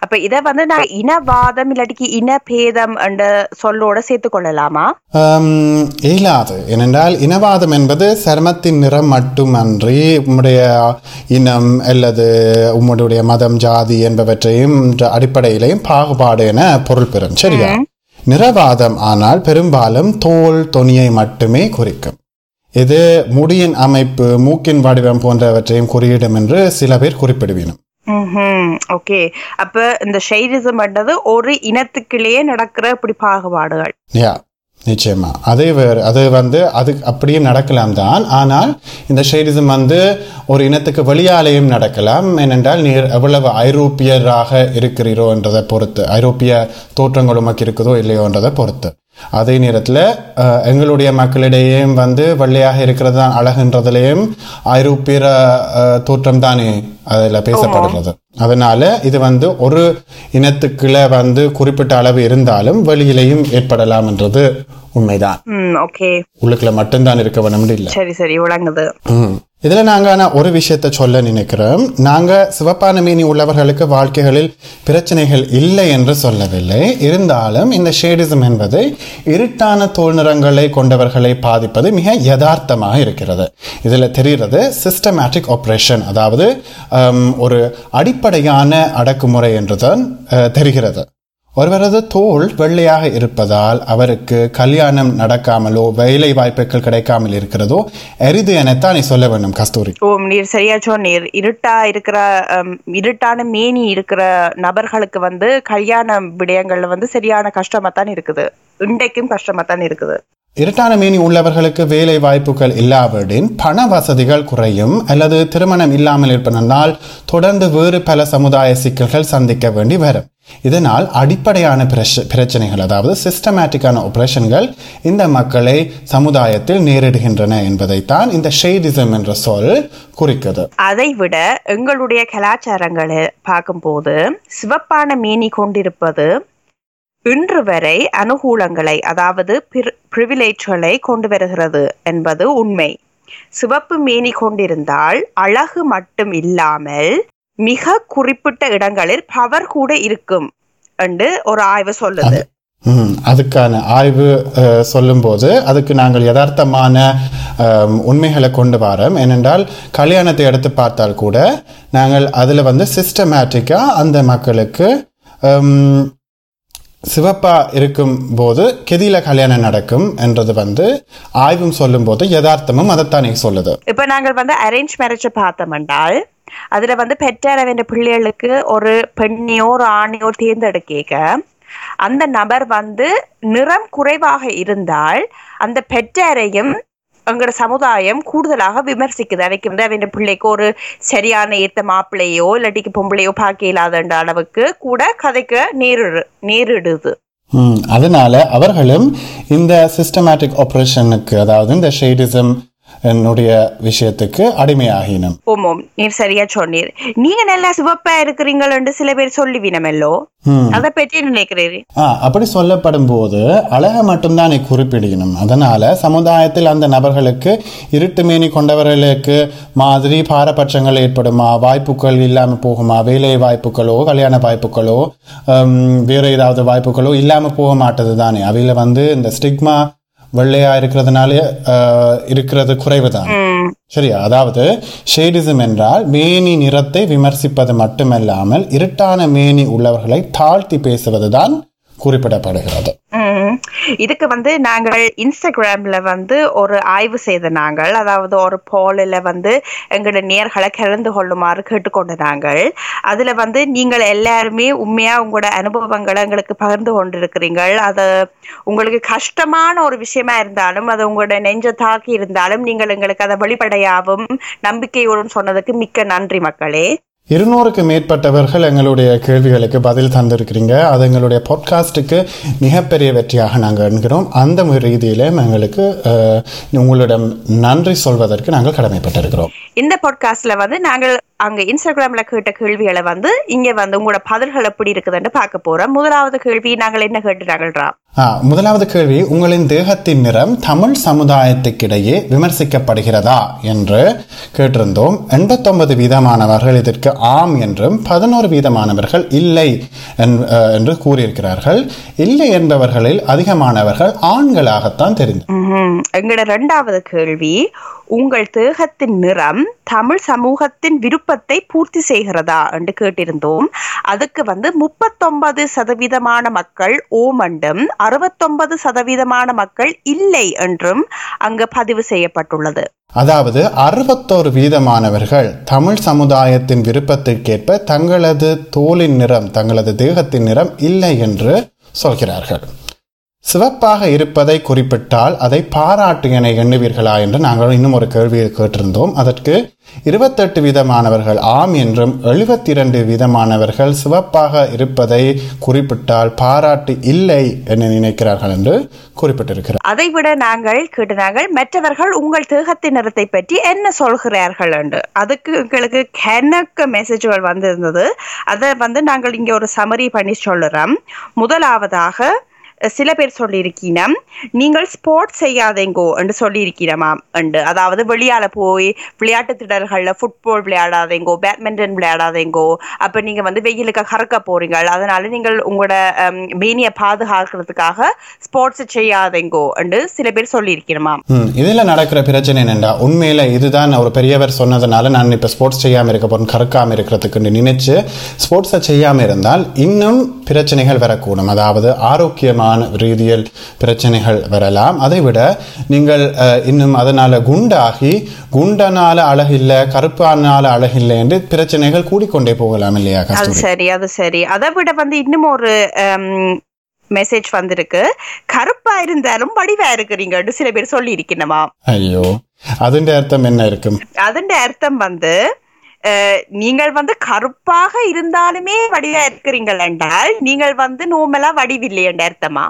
அப்ப இத வந்து நான் இனவாதம் இல்லாட்டிக்கு இனபேதம் என்ற சொல்லோட சேர்த்துக் கொள்ளலாமா இயலாது. ஏனென்றால் இனவாதம் என்பது சருமத்தின் நிறம் மட்டுமன்றி உம்முடைய இனம் அல்லது உம்முடைய மதம் ஜாதி என்பவற்றையும் அடிப்படையிலையும் பாகுபாடு என பொருள் பெறும். சரியா? நிறவாதம் ஆனால் பெரும்பாலும் தோல் தொனியை மட்டுமே குறிக்கும். இது முடியின் அமைப்பு மூக்கின் வடிவம் போன்றவற்றையும் குறியிடும் என்று சில பேர் குறிப்பிடுவினும். ஓகே அப்ப இந்த ஷைரிசம் என்றது ஒரு இனத்துக்குள்ளேயே நடக்கிற இப்படி பாகுபாடுகள். யா நிச்சயமா. அதே வேறு அது வந்து அது அப்படியே நடக்கலாம் தான். ஆனால் இந்த ஷெய்டிசம் வந்து ஒரு இனத்துக்கு வெளியாலேயும் நடக்கலாம். ஏனென்றால் நீர் எவ்வளவு ஐரோப்பியராக இருக்கிறீரோ என்றதை பொறுத்து ஐரோப்பிய தோற்றங்கள் உமக்கு இருக்குதோ இல்லையோன்றதை பொறுத்து. அதே நேரத்தில் எங்களுடைய மக்களிடையேயும் வந்து வெள்ளையாக இருக்கிறது தான் அழகுன்றதுலேயும் ஐரோப்பிய தோற்றம் தானே அதில் பேசப்படுறது அதனால இது வந்து ஒரு இனத்துக்குள்ள வந்து குறிப்பிட்ட அளவு இருந்தாலும் வெளியிலையும் ஏற்படலாம் என்றது உண்மைதான் ஓகே. உள்ளுக்குள்ள மட்டும்தான் இருக்க வேணும்னு இல்லை. சரி சரி விளங்குது. இதில் நாங்க ஆனால் ஒரு விஷயத்த சொல்ல நினைக்கிறோம். நாங்கள் சிவப்பான மீனி உள்ளவர்களுக்கு வாழ்க்கைகளில் பிரச்சனைகள் இல்லை என்று சொல்லவில்லை. இருந்தாலும் இந்த ஷேடிசம் என்பது இருட்டான தோல் நிறங்களை கொண்டவர்களை பாதிப்பது மிக யதார்த்தமாக இருக்கிறது. இதில் தெரிகிறது சிஸ்டமேட்டிக் ஆப்ரேஷன் அதாவது ஒரு அடிப்படையான அடக்குமுறை என்றுதான் தான் தெரிகிறது. ஒருவரது தோல் வெள்ளையாக இருப்பதால் அவருக்கு கல்யாணம் நடக்காமலோ வேலை வாய்ப்புகள் கிடைக்காமல் இருக்கிறதோ அரிது எனத்தான் நீ சொல்ல வேண்டும் கஸ்தூரி. ஓ நீர் சரியா சொன்னீர் இருட்டா இருக்கிற இருட்டான மேனி இருக்கிற நபர்களுக்கு வந்து கல்யாண விடயங்கள்ல வந்து சரியான கஷ்டமா தான் இருக்குது. இன்றைக்கும் கஷ்டமா தான் இருக்குது. இரட்டான மீனி உள்ளவர்களுக்கு வேலை வாய்ப்புகள் இல்லாவிடின் பண வசதிகள் குறையும் அல்லது திருமணம் இல்லாமல் இருப்பதனால் தொடர்ந்து வேறு பல சமுதாய சிக்கல்கள் சந்திக்க வேண்டி வரும். இதனால் அடிப்படையான பிரச்சனைகள் அதாவது சிஸ்டமேட்டிக்கான ஆப்ரேஷன்கள் இந்த மக்களை சமுதாயத்தில் நேரிடுகின்றன என்பதைத்தான் இந்த ஷெய்டிசம் என்ற சொல் குறிக்குது. அதை விட எங்களுடைய கலாச்சாரங்களை பார்க்கும்போது சிவப்பான மேனி கொண்டிருப்பது இன்று வரை அனுகூலங்களை அதாவது பிரிவிலேஜ்களை கொண்டு வருகிறது என்பது உண்மை. சிவப்பு மேனி கொண்டிருந்தால் அழகு மட்டும் இல்லாமல் மிக குறிப்பிட்ட இடங்களில் பவர் கூட இருக்கும் என்று ஒரு ஆய்வு சொல்லுது. ம், அதுக்கான ஆய்வு சொல்லும்போது அதுக்கு நாங்கள் யதார்த்தமான உண்மைகளை கொண்டு வரோம். ஏனென்றால் கல்யாணத்தை எடுத்து பார்த்தால் கூட நாங்கள் அதில் வந்து சிஸ்டமேட்டிக்காக அந்த மக்களுக்கு சிவப்பாக சிவப்பா இருக்கும் போது கெதியில கல்யாணம் நடக்கும் என்றது வந்து ஆய்வும் சொல்லும்போது யதார்த்தமும் அதைத்தானே சொல்லுது. இப்ப நாங்கள் வந்து அரேஞ்ச் மேரேஜ் பார்த்தோம் என்றால் அதுல வந்து பெற்றார வேண்டிய பிள்ளைகளுக்கு ஒரு பெண்ணையோ ஒரு ஆணையோ தேர்ந்தெடுக்க அந்த நபர் வந்து நிறம் குறைவாக இருந்தால் அந்த பெற்றாரையும் எங்களோட சமுதாயம் கூடுதலாக விமர்சிக்குது. அதைக்கு வந்து அவன் பிள்ளைக்கு ஒரு சரியான ஏத்த மாப்பிள்ளையோ இல்லாட்டிக்கு பொம்பளையோ பார்க்க இல்லாத அளவுக்கு கூட கதைக்கு நேரிடு நேரிடுது. ம், அதனால அவர்களும் இந்த சிஸ்டமேட்டிக் ஆப்ரேஷனுக்கு அதாவது இந்த ஷேடிசம் என்னுடைய விஷயத்துக்கு அடிமையாகினும். ஓமோம் நீர் சரியா சொன்னீர். நீங்க நல்லா சிவப்பா இருக்கிறீங்களு சில பேர் சொல்லுவீனமெல்லோ. அதை பற்றி நினைக்கிறீரு? அப்படி சொல்லப்படும் போது அழகை மட்டும்தான் நீ குறிப்பிடணும் அதனால சமுதாயத்தில் அந்த நபர்களுக்கு இருட்டு மேனி கொண்டவர்களுக்கு மாதிரி பாரபட்சங்கள் ஏற்படுமா? வாய்ப்புகள் இல்லாமல் போகுமா? வேலை வாய்ப்புகளோ கல்யாண வாய்ப்புகளோ வேற ஏதாவது வாய்ப்புகளோ இல்லாமல் போக மாட்டது தானே அவையில வந்து இந்த ஸ்டிக்மா வெள்ளையா இருக்கிறதுனால இருக்கிறது குறைவுதான். ம். சரியா? அதாவது ஷேடிசம் என்றால் மேனி நிறத்தை விமர்சிப்பது மட்டுமல்லாமல் இருட்டான மேனி உள்ளவர்களை தாழ்த்தி பேசுவதுதான் குறிப்பிடப்படுகிறது. இதுக்கு வந்து நாங்கள் இன்ஸ்டாகிராம்ல வந்து ஒரு ஆய்வு செய்த நாங்கள் அதாவது ஒரு போலில் வந்து எங்களோட நேர்களை கலந்து கொள்ளுமாறு கேட்டுக்கொண்ட நாங்கள். அதுல வந்து நீங்கள் எல்லாருமே உண்மையா உங்களோட அனுபவங்களை எங்களுக்கு பகிர்ந்து கொண்டிருக்கிறீங்கள் அது உங்களுக்கு கஷ்டமான ஒரு விஷயமா இருந்தாலும் அது உங்களோட நெஞ்ச தாக்கி இருந்தாலும் நீங்கள் எங்களுக்கு அதை வெளிப்படையாகவும் நம்பிக்கையோடும் சொன்னதுக்கு மிக்க நன்றி மக்களே. இருநூறுக்கு மேற்பட்டவர்கள் எங்களுடைய கேள்விகளுக்கு பதில் தந்திருக்கிறீங்க. அது எங்களுடைய பாட்காஸ்ட்டுக்கு மிகப்பெரிய வெற்றியாக நாங்கள் எண்கிறோம். அந்த ரீதியில எங்களுக்கு உங்களிடம் நன்றி சொல்வதற்கு நாங்கள் கடமைப்பட்டிருக்கிறோம். இந்த பாட்காஸ்ட்ல வந்து நாங்கள் அங்க இன்ஸ்டாகிராம்ல கேட்ட கேள்விகளை வந்து இங்க வந்து உங்களோட பதில்கள் எப்படி இருக்குதுன்னு பார்க்க போறோம். முதலாவது கேள்வி நாங்கள் என்ன கேட்டுறாங்கன்றா முதலாவது கேள்வி உங்களின் தேகத்தின் நிறம் தமிழ் சமுதாயத்துக்கிடையே விமர்சிக்கப்படுகிறதா என்று கேட்டிருந்தோம். எண்பத்தொன்பது வீதமானவர்கள் இதற்கு ஆம் என்றும் பதினோரு வீதமானவர்கள் இல்லை என்று கூறியிருக்கிறார்கள். இல்லை என்பவர்களில் அதிகமானவர்கள் ஆண்களாகத்தான் தெரிந்து. எங்களோட ரெண்டாவது கேள்வி உங்கள் தேகத்தின் நிறம் தமிழ் சமூகத்தின் விருப்பத்தை பூர்த்தி செய்கிறதா என்று கேட்டிருந்தோம். அதுக்கு வந்து முப்பத்தொன்பது சதவீதமான மக்கள் ஓம் என்றும் அறுபத்தொன்பது சதவீதமான மக்கள் இல்லை என்றும் அங்கு பதிவு செய்யப்பட்டுள்ளது. அதாவது அறுபத்தோரு வீதமானவர்கள் தமிழ் சமுதாயத்தின் விருப்பத்திற்கேற்ப தங்களது தோலின் நிறம் தங்களது தேகத்தின் நிறம் இல்லை என்று சொல்கிறார்கள். சிவப்பாக இருப்பதை குறிப்பிட்டால் அதை பாராட்டு என எண்ணுவீர்களா என்று நாங்கள் இன்னும் ஒரு கேள்வியை கேட்டிருந்தோம். அதற்கு இருபத்தெட்டு வீதமானவர்கள் ஆம் என்றும் எழுபத்தி இரண்டு வீதமானவர்கள் சிவப்பாக இருப்பதை குறிப்பிட்டால் பாராட்டு இல்லை என நினைக்கிறார்கள் என்று குறிப்பிட்டிருக்கிறார். அதை விட நாங்கள் கேட்டினாங்கள் மற்றவர்கள் உங்கள் தேகத்தின் நிறத்தை பற்றி என்ன சொல்கிறார்கள் என்று. அதுக்கு எங்களுக்கு கெனக்கு மெசேஜ்கள் வந்திருந்தது. அதை வந்து நாங்கள் இங்கே ஒரு சமரி பண்ணி சொல்லுறோம். முதலாவதாக சில பேர் சொல்லியிருக்கீங்க. நீங்கள் ஸ்போர்ட்ஸ் செய்யாதேங்கோ என்று சொல்லியிருக்கிறமாம் என்று. அதாவது வெளியால் போய் விளையாட்டு திடல்களில் ஃபுட்பால் விளையாடாதேங்கோ பேட்மிண்டன் விளையாடாதேங்கோ அப்போ நீங்கள் வந்து வெயிலுக்கு கறக்க போறீங்க. அதனால நீங்கள் உங்களோட மீனியை பாதுகாக்கிறதுக்காக ஸ்போர்ட்ஸ் செய்யாதேங்கோ என்று சில பேர் சொல்லியிருக்கிறமா இதில் நடக்கிற பிரச்சனை என்னென்றா உண்மையில் இதுதான் ஒரு பெரியவர் சொன்னதுனால நான் இப்போ ஸ்போர்ட்ஸ் செய்யாமல் இருக்க போறேன் கறக்காமல் இருக்கிறதுக்கு நினைச்சு ஸ்போர்ட்ஸை செய்யாமல் இருந்தால் இன்னும் பிரச்சனைகள் வரக்கூடும். அதாவது ஆரோக்கியமாக ஆரோக்கியமான ரீதியில் பிரச்சனைகள் வரலாம். அதை விட நீங்கள் இன்னும் அதனால குண்டாகி குண்டனால அழகில்லை கருப்பானால அழகில்லை என்று பிரச்சனைகள் கூடிக்கொண்டே போகலாம் இல்லையா அது சரி அது சரி. அதை விட வந்து இன்னும் ஒரு மெசேஜ் வந்திருக்கு. கருப்பா இருந்தாலும் வடிவா இருக்கிறீங்கன்னு சில பேர் சொல்லி இருக்கணுமா ஐயோ அதுன்ற அர்த்தம் என்ன இருக்கும்? அதன் அர்த்தம் வந்து நீங்கள் வந்து கருப்பாக இருந்தாலுமே வடிவா இருக்கிறீங்கள் என்றால் நீங்கள் வந்து நோமலா வடிவில்லை என்ற அர்த்தமா?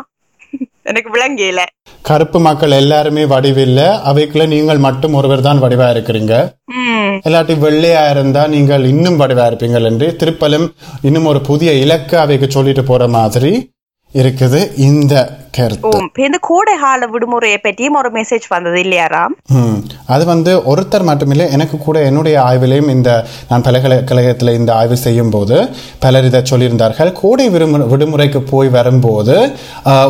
எனக்கு விளங்கல கருப்பு மக்கள் எல்லாருமே வடிவில்லை. அவைக்குள்ள நீங்கள் மட்டும் ஒருவர் தான் வடிவா இருக்கிறீங்க. இல்லாட்டி வெள்ளையா இருந்தா நீங்கள் இன்னும் வடிவா இருப்பீங்கள் என்று திருப்பலும் இன்னும் ஒரு புதிய இலக்கு அவைக்கு சொல்லிட்டு போற மாதிரி இருக்குது. இந்த கருத்து. இந்த கோடை கால விடுமுறையை பற்றியும் ஒரு மெசேஜ் வந்தது இல்லையா ராம்? ம். அது வந்து ஒருத்தர் மட்டுமில்லை எனக்கு கூட என்னுடைய ஆய்விலையும் இந்த நான் பல்கலைக்கழகத்தில் இந்த ஆய்வு செய்யும் போது பலர் இதை சொல்லியிருந்தார்கள். கோடை விடுமுறை விடுமுறைக்கு போய் வரும்போது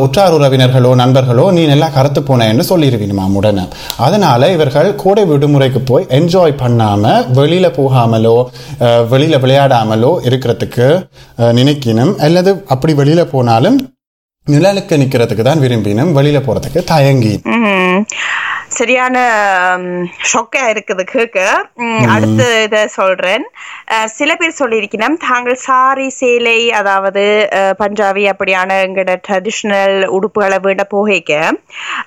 உற்றார் உறவினர்களோ நண்பர்களோ நீ நல்லா கருத்து போன என்று சொல்லிடுவீனுமா உடனே. அதனால இவர்கள் கோடை விடுமுறைக்கு போய் என்ஜாய் பண்ணாம வெளியில போகாமலோ வெளியில விளையாடாமலோ இருக்கிறதுக்கு நினைக்கணும் அல்லது அப்படி வெளியில போனாலும் நிழலுக்கு நிக்கிறதுக்கு தான் விரும்பினும் வெளியில போறதுக்கு தயங்கி சரியான ஷொக்கா இருக்குது கேட்க அடுத்து இதை சொல்றேன். சில பேர் சொல்லியிருக்கிறோம் தாங்கள் சாரி சேலை அதாவது பஞ்சாபி அப்படியான எங்களோட ட்ரெடிஷ்னல் உடுப்புகளை வேண்ட போகைக்க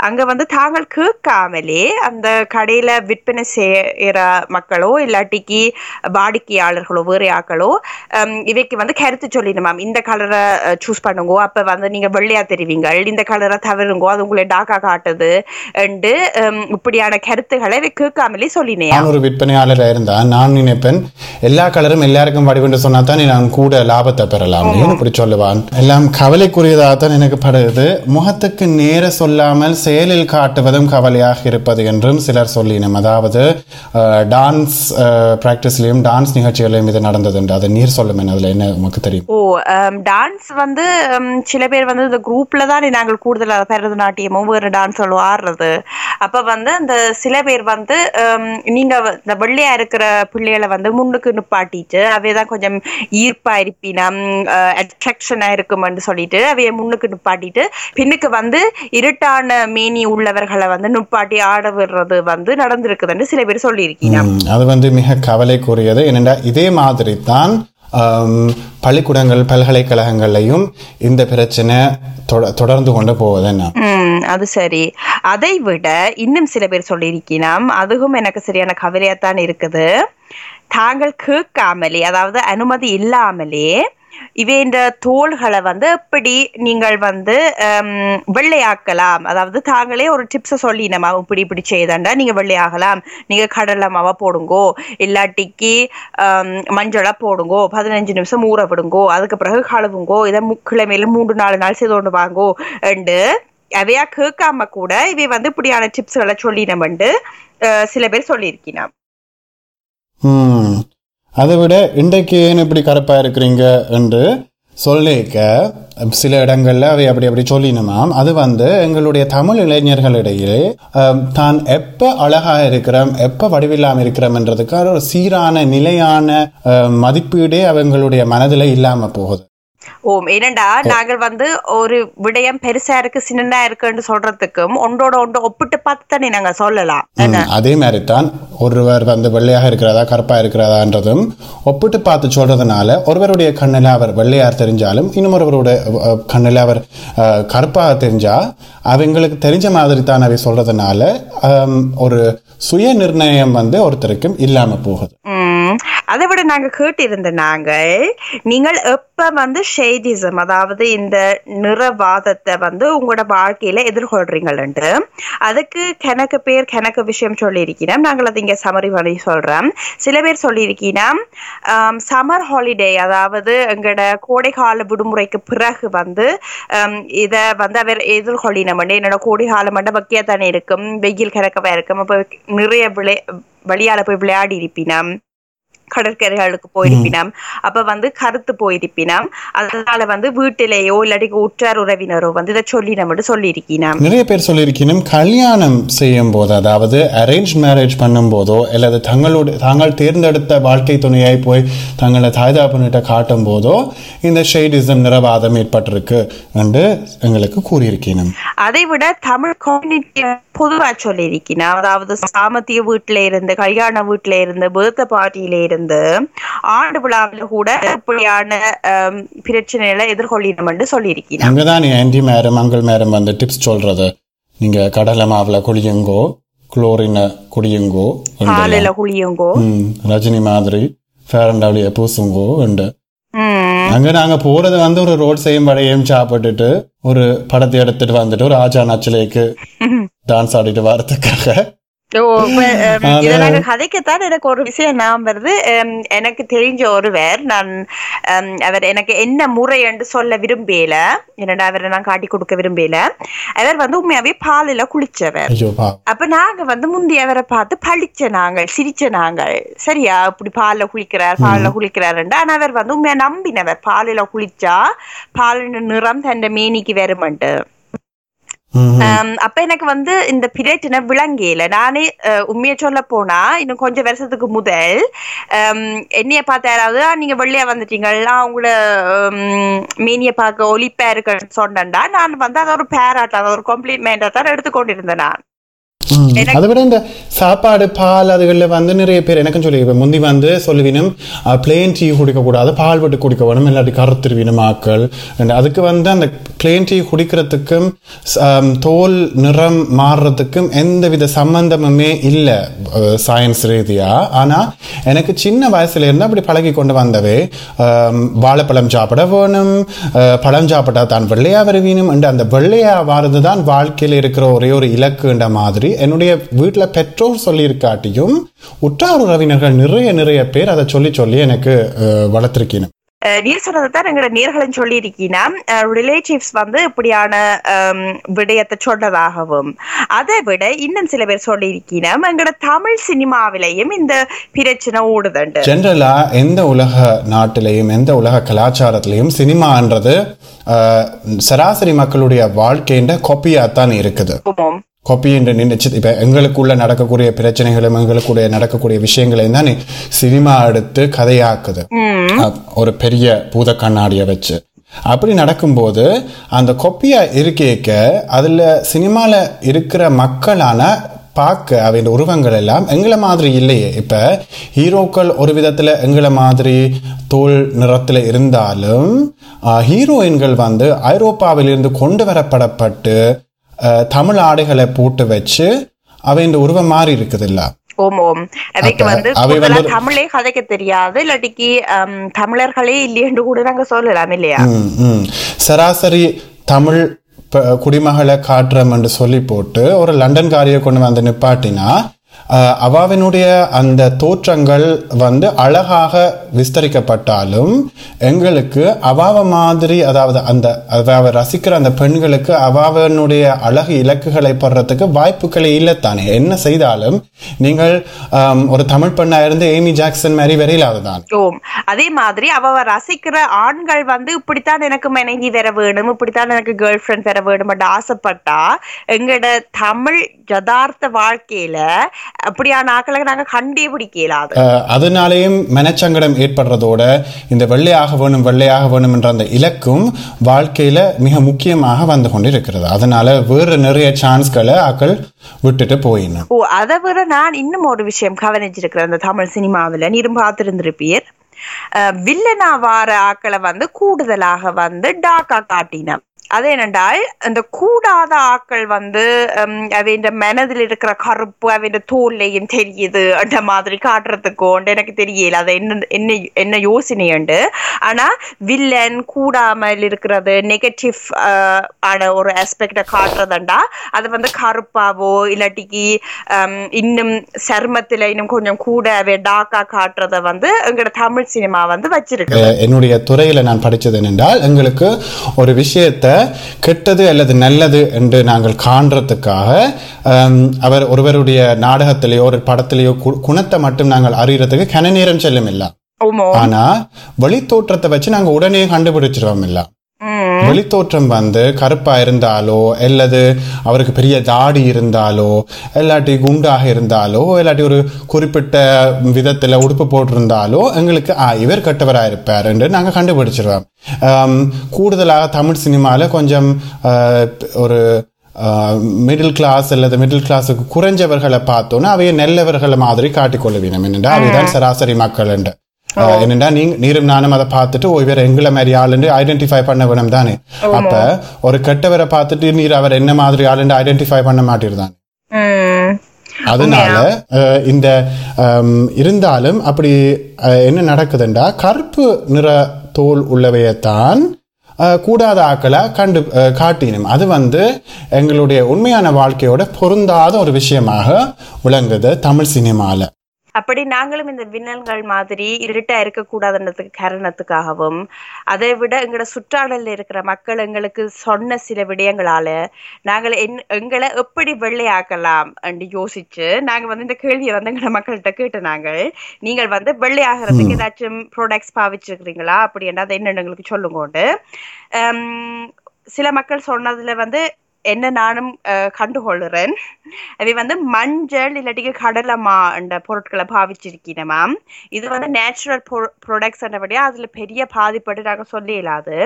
அங்க வந்து தாங்கள் கேட்காமலே அந்த கடையில விற்பனை செய்யற மக்களோ இல்லாட்டிக்கு வாடிக்கையாளர்களோ வேறு ஆக்களோ இவைக்கு வந்து கருத்து சொல்லிடணுமாம் இந்த கலரை சூஸ் பண்ணுங்க. அப்ப வந்து நீங்க வெள்ளையா தெரிவிங்க இந்த கலரை தவிருங்கோ அது உங்களை டாக்கா காட்டுது. ஹம், இப்படியான கருத்துக்களை இவை கேட்காமலே சொல்லினேன் நான் ஒரு விற்பனையாளர் இருந்தா நான் நினைப்பேன் எல்லா கலரும் எல்லாருக்கும் வடிவென்று சொன்னா தான் நான் கூட லாபத்தை பெறலாம். இப்படி சொல்லுவான்? எல்லாம் கவலைக்குரியதாக தான் எனக்கு படுது. முகத்துக்கு நேர சொல்லாமல் செயலில் காட்டுவதும் கவலையாக இருப்பது என்றும் சிலர் சொல்லினோம் அதாவது டான்ஸ் பிராக்டிஸ்லயும் டான்ஸ் நிகழ்ச்சிகளையும் இது நடந்தது என்று அதை நீர் சொல்லும் அதுல என்ன உமக்கு தெரியும்? ஓ டான்ஸ் வந்து சில பேர் வந்து இந்த குரூப்ல தான் நாங்கள் கூடுதலாக பரதநாட்டியமும் வேறு டான்ஸ்களும் ஆடுறது. அப்ப வந்து அந்த சில பேர் வந்து நீங்க இந்த வெள்ளையா இருக்கிற பிள்ளைகளை வந்து முன்னுக்கு நிப்பாட்டிட்டு அவைய தான் கொஞ்சம் ஈர்ப்பா இருப்பினம் அட்ராக்ஷனா இருக்கும்னு சொல்லிட்டு அவைய முன்னுக்கு நிப்பாட்டிட்டு பின்னுக்கு வந்து இருட்டான மேனி உள்ளவர்களை வந்து நிப்பாட்டி ஆட விடுறது வந்து நடந்திருக்குதுன்னு சில பேர் சொல்லியிருக்கீங்க. அது வந்து மிக கவலைக்குரியது. ஏனென்றா இதே மாதிரி தான் பள்ளிக்கூடங்கள் பல்கலைக்கழகங்கள்லையும் இந்த பிரச்சனை தொடர்ந்து கொண்டு போவது அது சரி. அதை விட இன்னும் சில பேர் சொல்லியிருக்கலாம் அதுவும் எனக்கு சரியான கவலையாத்தான் இருக்குது. தாங்கள் கேட்காமலே அதாவது அனுமதி இல்லாமலே இவை இந்த தோள்களை வந்து எப்படி நீங்கள் வந்து ஹம், வெள்ளையாக்கலாம். அதாவது தாங்களே ஒரு டிப்ஸை சொல்லி நம்ம இப்படி இப்படி செய்தாண்டா நீங்க வெள்ளையாகலாம். நீங்க கடலை மாவா போடுங்கோ. இல்லாட்டிக்கு ஹம், மஞ்சளா போடுங்கோ. பதினஞ்சு நிமிஷம் ஊற விடுங்கோ. அதுக்கு பிறகு கழுவுங்கோ. இதை கிழமையில மூன்று நாலு நாள் செய்து கொண்டு வாங்கோ. என்று அவையா கேட்காம கூட இவை வந்து இப்படியான டிப்ஸ்களை சொல்லி சில பேர் சொல்லியிருக்கிறான் அதை விட இன்றைக்கு ஏன் இப்படி கருப்பாக இருக்கிறீங்க என்று சொல்லிக்க சில இடங்களில் அவை அப்படி அப்படி சொல்லினமாம் அது வந்து எங்களுடைய தமிழ் இளைஞர்களிடையே தான் எப்ப அழகாக இருக்கிறோம் எப்ப வடிவில்லாமல் இருக்கிறோம்ன்றதுக்காக ஒரு சீரான நிலையான மதிப்பீடே அவங்களுடைய மனதில் இல்லாமல் போகுது. ஓம் ஏனண்டா நாங்கள் வந்து ஒரு விடயம் பெருசா இருக்கு சின்னதா இருக்குன்னு சொல்றதுக்கும் ஒன்றோட ஒன்று ஒப்பிட்டு பார்த்து தானே நாங்க சொல்லலாம். அதே மாதிரி தான் ஒருவர் வந்து வெள்ளையாக இருக்கிறதா கருப்பா இருக்கிறதான்றதும் ஒப்பிட்டு பார்த்து சொல்றதுனால ஒருவருடைய கண்ணில் அவர் வெள்ளையார் தெரிஞ்சாலும் இன்னொருவருடைய கண்ணில் அவர் கருப்பாக தெரிஞ்சா அவங்களுக்கு தெரிஞ்ச மாதிரி தான் அவை சொல்றதுனால ஒரு சுய நிர்ணயம் வந்து ஒருத்தருக்கும் இல்லாம போகுது. அதை விட நாங்கள் கேட்டிருந்த நாங்கள் நீங்கள் எப்போ வந்து ஷேடிசம் அதாவது இந்த நிறவாதத்தை வந்து உங்களோட வாழ்க்கையில் எதிர்கொள்றீங்கள்ட்டு அதுக்கு கணக்கு பேர் கணக்கு விஷயம் சொல்லியிருக்கிறோம் நாங்கள் அதை இங்கே சமரி பண்ணி சொல்கிறோம் சில பேர் சொல்லியிருக்கீங்கன்னா சம்மர் ஹாலிடே அதாவது எங்களோட கோடைகால விடுமுறைக்கு பிறகு வந்து இதை வந்து அவர் எதிர்கொள்ளினம் என்னோட கோடைகால மட்டும் வக்கியா தானே இருக்கும் வெயில் கிடக்கவா இருக்கும் அப்போ நிறைய விளை வழியால் போய் விளையாடி இருப்பினம். கடற்கரைகளுக்கு போயிருப்பினம். அப்ப வந்து கருத்து போயிருப்பினம். அதனால வந்து வீட்டிலேயோ இல்லாட்டி உற்றார் உறவினரோ வந்து இதை சொல்லி நம்ம சொல்லியிருக்கினம். நிறைய பேர் சொல்லியிருக்கணும் கல்யாணம் செய்யும் போது அதாவது அரேஞ்ச் மேரேஜ் பண்ணும்போதோ அல்லது தங்களோட தாங்கள் தேர்ந்தெடுத்த வாழ்க்கை துணையாய் போய் தங்களை தாய்தாப்பனிட்ட காட்டும் போதோ இந்த ஷெய்டிசம் நிறவாதம் ஏற்பட்டிருக்கு என்று எங்களுக்கு கூறியிருக்கணும் அதை விட தமிழ் கம்யூனிட்டி பொதுவா சொல்லியிருக்கிறேன் அதாவது சாமத்திய வீட்டில இருந்து கல்யாண வீட்டில இருந்து பேர்த்த பார்ட்டியில இருந்து ஆண்டு விழாவில் கூட இப்படியான பிரச்சனைகளை எதிர்கொள்ளினோம் என்று சொல்லியிருக்கிறேன் அங்கதான் ஆன்டி மேரம் அங்கிள் மேரம் வந்து டிப்ஸ் சொல்றது. நீங்க கடலை மாவுல குளியுங்கோ குளோரின குடியுங்கோ குளியுங்கோ. ரஜினி மாதிரி ஃபேர் அண்ட் லவ்லியை பூசுங்கோ உண்டு அங்க நாங்க போறது வந்து ஒரு ரோட் செய்யும் படையும் சாப்பிட்டுட்டு ஒரு படத்தை எடுத்துட்டு வந்துட்டு ஒரு ஆஜா நச்சலைக்கு டான்ஸ் ஆடிட்டு வரதுக்காக. கதைக்கத்தான் எனக்கு ஒரு விஷயம் ஞாபகம் வருது. எனக்கு தெரிஞ்ச ஒருவர் நான் அவர் எனக்கு என்ன முறை என்று சொல்ல விரும்பல. என்னடா அவரை நான் காட்டி கொடுக்க விரும்பல. அவர் வந்து உண்மையாவே பாலில குளிச்சவர் அப்ப நாங்க வந்து முந்தைய அவரை பார்த்து பழிச்ச நாங்கள் சிரிச்ச நாங்கள். சரியா இப்படி பால்ல குளிக்கிறார் பால்ல குளிக்கிறாருண்டு ஆனா அவர் வந்து உண்மையா நம்பினவர். பாலில குளிச்சா பாலின் நிறம் தன் மேனிக்கு வருமன்ட்டு அப்ப எனக்கு வந்து இந்த பிரச்சனை விளங்கியில. நானே அஹ், உண்மையை சொல்ல போனா இன்னும் கொஞ்சம் வருஷத்துக்கு முதல் என்னைய பார்த்த யாராவது நீங்க வெள்ளையா வந்துட்டீங்களா உங்களோட மீனிய பார்க்க ஒலிப்பா இருக்குன்னு சொன்னா நான் வந்து அதை ஒரு பேராட்டா அதை ஒரு காம்ப்ளிமெண்டா தான் எடுத்துக்கொண்டிருந்தேன் நான். அதை விட இந்த சாப்பாடு பால் அதுகளில் வந்து நிறைய பேர் எனக்கும் சொல்லி முந்தி வந்து சொல்லுவினும் பிளேன் டீ குடிக்கக்கூடாது பால் விட்டு குடிக்க வேணும் இல்லாட்டி கருத்துருவினும் ஆக்கள். அதுக்கு வந்து அந்த பிளேன் டீ குடிக்கிறதுக்கும் தோல் நிறம் மாறுறதுக்கும் எந்தவித சம்பந்தமுமே இல்லை சயின்ஸ் ரீதியா. ஆனா எனக்கு சின்ன வயசுல இருந்து அப்படி பழகி கொண்டு வந்தவே வாழைப்பழம் சாப்பிட வேணும் பழம் சாப்பிட்டா தான் வெள்ளையா வருவீனும் என்று அந்த வெள்ளையா வாரது தான் வாழ்க்கையில் இருக்கிற ஒரே ஒரு இலக்குன்ற மாதிரி என்னுடைய வீட்டில் பெற்றோர் சொல்லியிருக்காட்டியும் உற்றார் உறவினர்கள் நிறைய நிறைய பேர் அதை சொல்லி சொல்லி எனக்கு அஹ், நீர் சொன்னதை தான் எங்களோட நேர்களும் சொல்லியிருக்கீங்கன்னா ரிலேட்டிவ்ஸ் வந்து இப்படியான விடயத்தை சொன்னதாகவும் அதை விட இன்னும் சில பேர் சொல்லியிருக்கீங்கன்னா எங்களோட தமிழ் சினிமாவிலையும் இந்த பிரச்சனை ஓடுதுண்டு ஜென்ரலா எந்த உலக நாட்டிலையும் எந்த உலக கலாச்சாரத்திலையும் சினிமான்றது சராசரி மக்களுடைய வாழ்க்கைன்ற கொப்பியாக தான் இருக்குது. கொப்பி என்று நினைச்சு இப்ப எங்களுக்குள்ள நடக்கக்கூடிய பிரச்சனைகளும் எங்களுக்குள்ள நடக்கக்கூடிய விஷயங்களையும் தான் சினிமா எடுத்து கதையாக்குது. ஒரு பெரிய பூத கண்ணாடியை வச்சு. அப்படி நடக்கும்போது அந்த கொப்பியா இருக்கேக்க அதுல சினிமால இருக்கிற மக்களான பார்க்க அவன் உருவங்கள் எல்லாம் எங்களை மாதிரி இல்லையே. இப்ப ஹீரோக்கள் ஒரு விதத்துல எங்களை மாதிரி தோல் நிறத்துல இருந்தாலும் ஹீரோயின்கள் வந்து ஐரோப்பாவிலிருந்து கொண்டு வரப்படப்பட்டு தமிழ் ஆடைகளை போட்டு வச்சு அவன் உருவம் மாறி இருக்குதுல்ல. ஓம் ஓம். அவைக்கு வந்து தமிழே கதைக்க தெரியாது இல்லாட்டிக்கு தமிழர்களே இல்லையென்று கூட நாங்க சொல்லலாம் இல்லையா. சராசரி தமிழ் குடிமகளை காட்டுறோம் என்று சொல்லி போட்டு ஒரு லண்டன்காரியை கொண்டு வந்து நிப்பாட்டினா அவாவினுடைய அந்த தோற்றங்கள் வந்து அழகாக விஸ்தரிக்கப்பட்டாலும் எங்களுக்கு அவாவ மாதிரி அதாவது அந்த அவாவை ரசிக்கிற அந்த பெண்களுக்கு அவாவனுடைய அழகு இலக்குகளை படுறதுக்கு வாய்ப்புகளே தானே என்ன செய்தாலும் நீங்கள் ஒரு தமிழ் பெண்ணா இருந்து ஏமி ஜாக்சன் மாதிரி வரையிலாதுதான் தான். அதே மாதிரி அவ ரசிக்கிற ஆண்கள் வந்து இப்படித்தான் எனக்கு மனைவி வர வேணும் இப்படித்தான் எனக்கு கேர்ள் ஃப்ரெண்ட் வர வேணும் ஆசைப்பட்டா எங்களோட தமிழ் யதார்த்த வாழ்க்கையில அப்படியான ஆக்களை நாங்க கண்டே பிடிக்கலாது அஹ், அதனாலேயும் மனச்சங்கடம் ஏற்படுறதோட இந்த வெள்ளையாக வேணும் வெள்ளையாக வேணும் என்ற அந்த இலக்கும் வாழ்க்கையில மிக முக்கியமாக வந்து கொண்டு இருக்கிறது அதனால வேறு நிறைய சான்ஸ்களை ஆக்கள் விட்டுட்டு போயிடணும் ஓ அதை விட நான் இன்னும் ஒரு விஷயம் கவனிச்சிருக்கிறேன் அந்த தமிழ் சினிமாவில். நீரும் பார்த்திருந்திருப்பீர். வில்லனா வார ஆக்களை வந்து கூடுதலாக வந்து டாக்கா காட்டினோம் அது என்னென்றால் இந்த கூடாத ஆக்கள் வந்து அவன் மனதில் இருக்கிற கருப்பு அவன் தோல்லையும் தெரியுது அந்த மாதிரி காட்டுறதுக்கோ எனக்கு தெரியல அது என்ன என்ன என்ன யோசனை ஆனால் ஆனா வில்லன் கூடாமல் இருக்கிறது நெகட்டிவ் ஆன ஒரு ஆஸ்பெக்டை காட்டுறதுண்டா அது வந்து கருப்பாவோ இல்லாட்டிக்கு ஹம், இன்னும் சருமத்துல இன்னும் கொஞ்சம் கூட அவன் டாக்கா காட்டுறத வந்து எங்களோட தமிழ் சினிமா வந்து வச்சிருக்கு என்னுடைய துறையில நான் படித்தது என்னென்றால் எங்களுக்கு ஒரு விஷயத்தை கெட்டது அல்லது நல்லது என்று நாங்கள் காண்றதுக்காக அவர் ஒருவருடைய நாடகத்திலேயோ ஒரு படத்திலேயோ குணத்தை மட்டும் நாங்கள் அறியறதுக்கு கன நேரம் செல்லும் இல்ல ஆனா வெளித்தோற்றத்தை வச்சு நாங்க உடனே கண்டுபிடிச்சிருவோம் இல்ல. வெளித்தோற்றம் வந்து கருப்பா இருந்தாலோ அல்லது அவருக்கு பெரிய தாடி இருந்தாலோ இல்லாட்டி குண்டாக இருந்தாலோ இல்லாட்டி ஒரு குறிப்பிட்ட விதத்துல உடுப்பு போட்டிருந்தாலோ எங்களுக்கு ஆ இவர் கெட்டவரா இருப்பார் என்று நாங்க கண்டுபிடிச்சிருவோம். கூடுதலாக தமிழ் சினிமால கொஞ்சம் ஒரு மிடில் கிளாஸ் அல்லது மிடில் கிளாஸுக்கு குறைஞ்சவர்களை பார்த்தோன்னா அவைய நல்லவர்களை மாதிரி காட்டிக்கொள்ளுவீனம் என்னென்றா அவைதான் சராசரி மக்கள் என்று. என்னடா நீங்க நீரும் நானும் அதை பார்த்துட்டு ஓ இவர் எங்களை மாதிரி ஆளுன்னு ஐடென்டிஃபை பண்ண வேணும் தானே. அப்ப ஒரு கெட்டவரை பார்த்துட்டு நீர் அவர் என்ன மாதிரி ஆளுன்னு ஐடென்டிஃபை பண்ண மாட்டீர்தான். ம். அதனால இந்த இருந்தாலும் அப்படி என்ன நடக்குதுண்டா கருப்பு நிற தோல் உள்ளவையத்தான் கூடாத ஆக்களை கண்டு காட்டினும். அது வந்து எங்களுடைய உண்மையான வாழ்க்கையோட பொருந்தாத ஒரு விஷயமாக விளங்குது தமிழ் சினிமால. அப்படி நாங்களும் இந்த விண்ணல்கள் மாதிரி இருட்டா இருக்கக்கூடாதுன்றதுக்கு காரணத்துக்காகவும் அதை விட எங்களோட சுற்றாடல்ல இருக்கிற மக்கள் எங்களுக்கு சொன்ன சில விடயங்களால நாங்கள் என் எங்களை எப்படி வெள்ளையாக்கலாம் என்று யோசிச்சு நாங்க வந்து இந்த கேள்வியை வந்து எங்களோட மக்கள்கிட்ட கேட்டு நாங்கள் நீங்கள் வந்து வெள்ளையாகிறதுக்கு ஏதாச்சும் ப்ராடக்ட்ஸ் பாவிச்சிருக்கிறீங்களா அப்படி என்ன அதை என்னன்னு எங்களுக்கு சொல்லுங்கோண்டு. சில மக்கள் சொன்னதுல வந்து என்ன நானும் கண்டுகொள்கிறேன் அது வந்து மஞ்சள் இல்லாட்டிக்கு கடலமா என்ற பொருட்களை பாவிச்சிருக்கீனமாம் இது வந்து நேச்சுரல் ப்ரொடக்ட்ஸ் என்றபடியா அதுல பெரிய பாதிப்பட்டு நாங்க சொல்ல இயலாது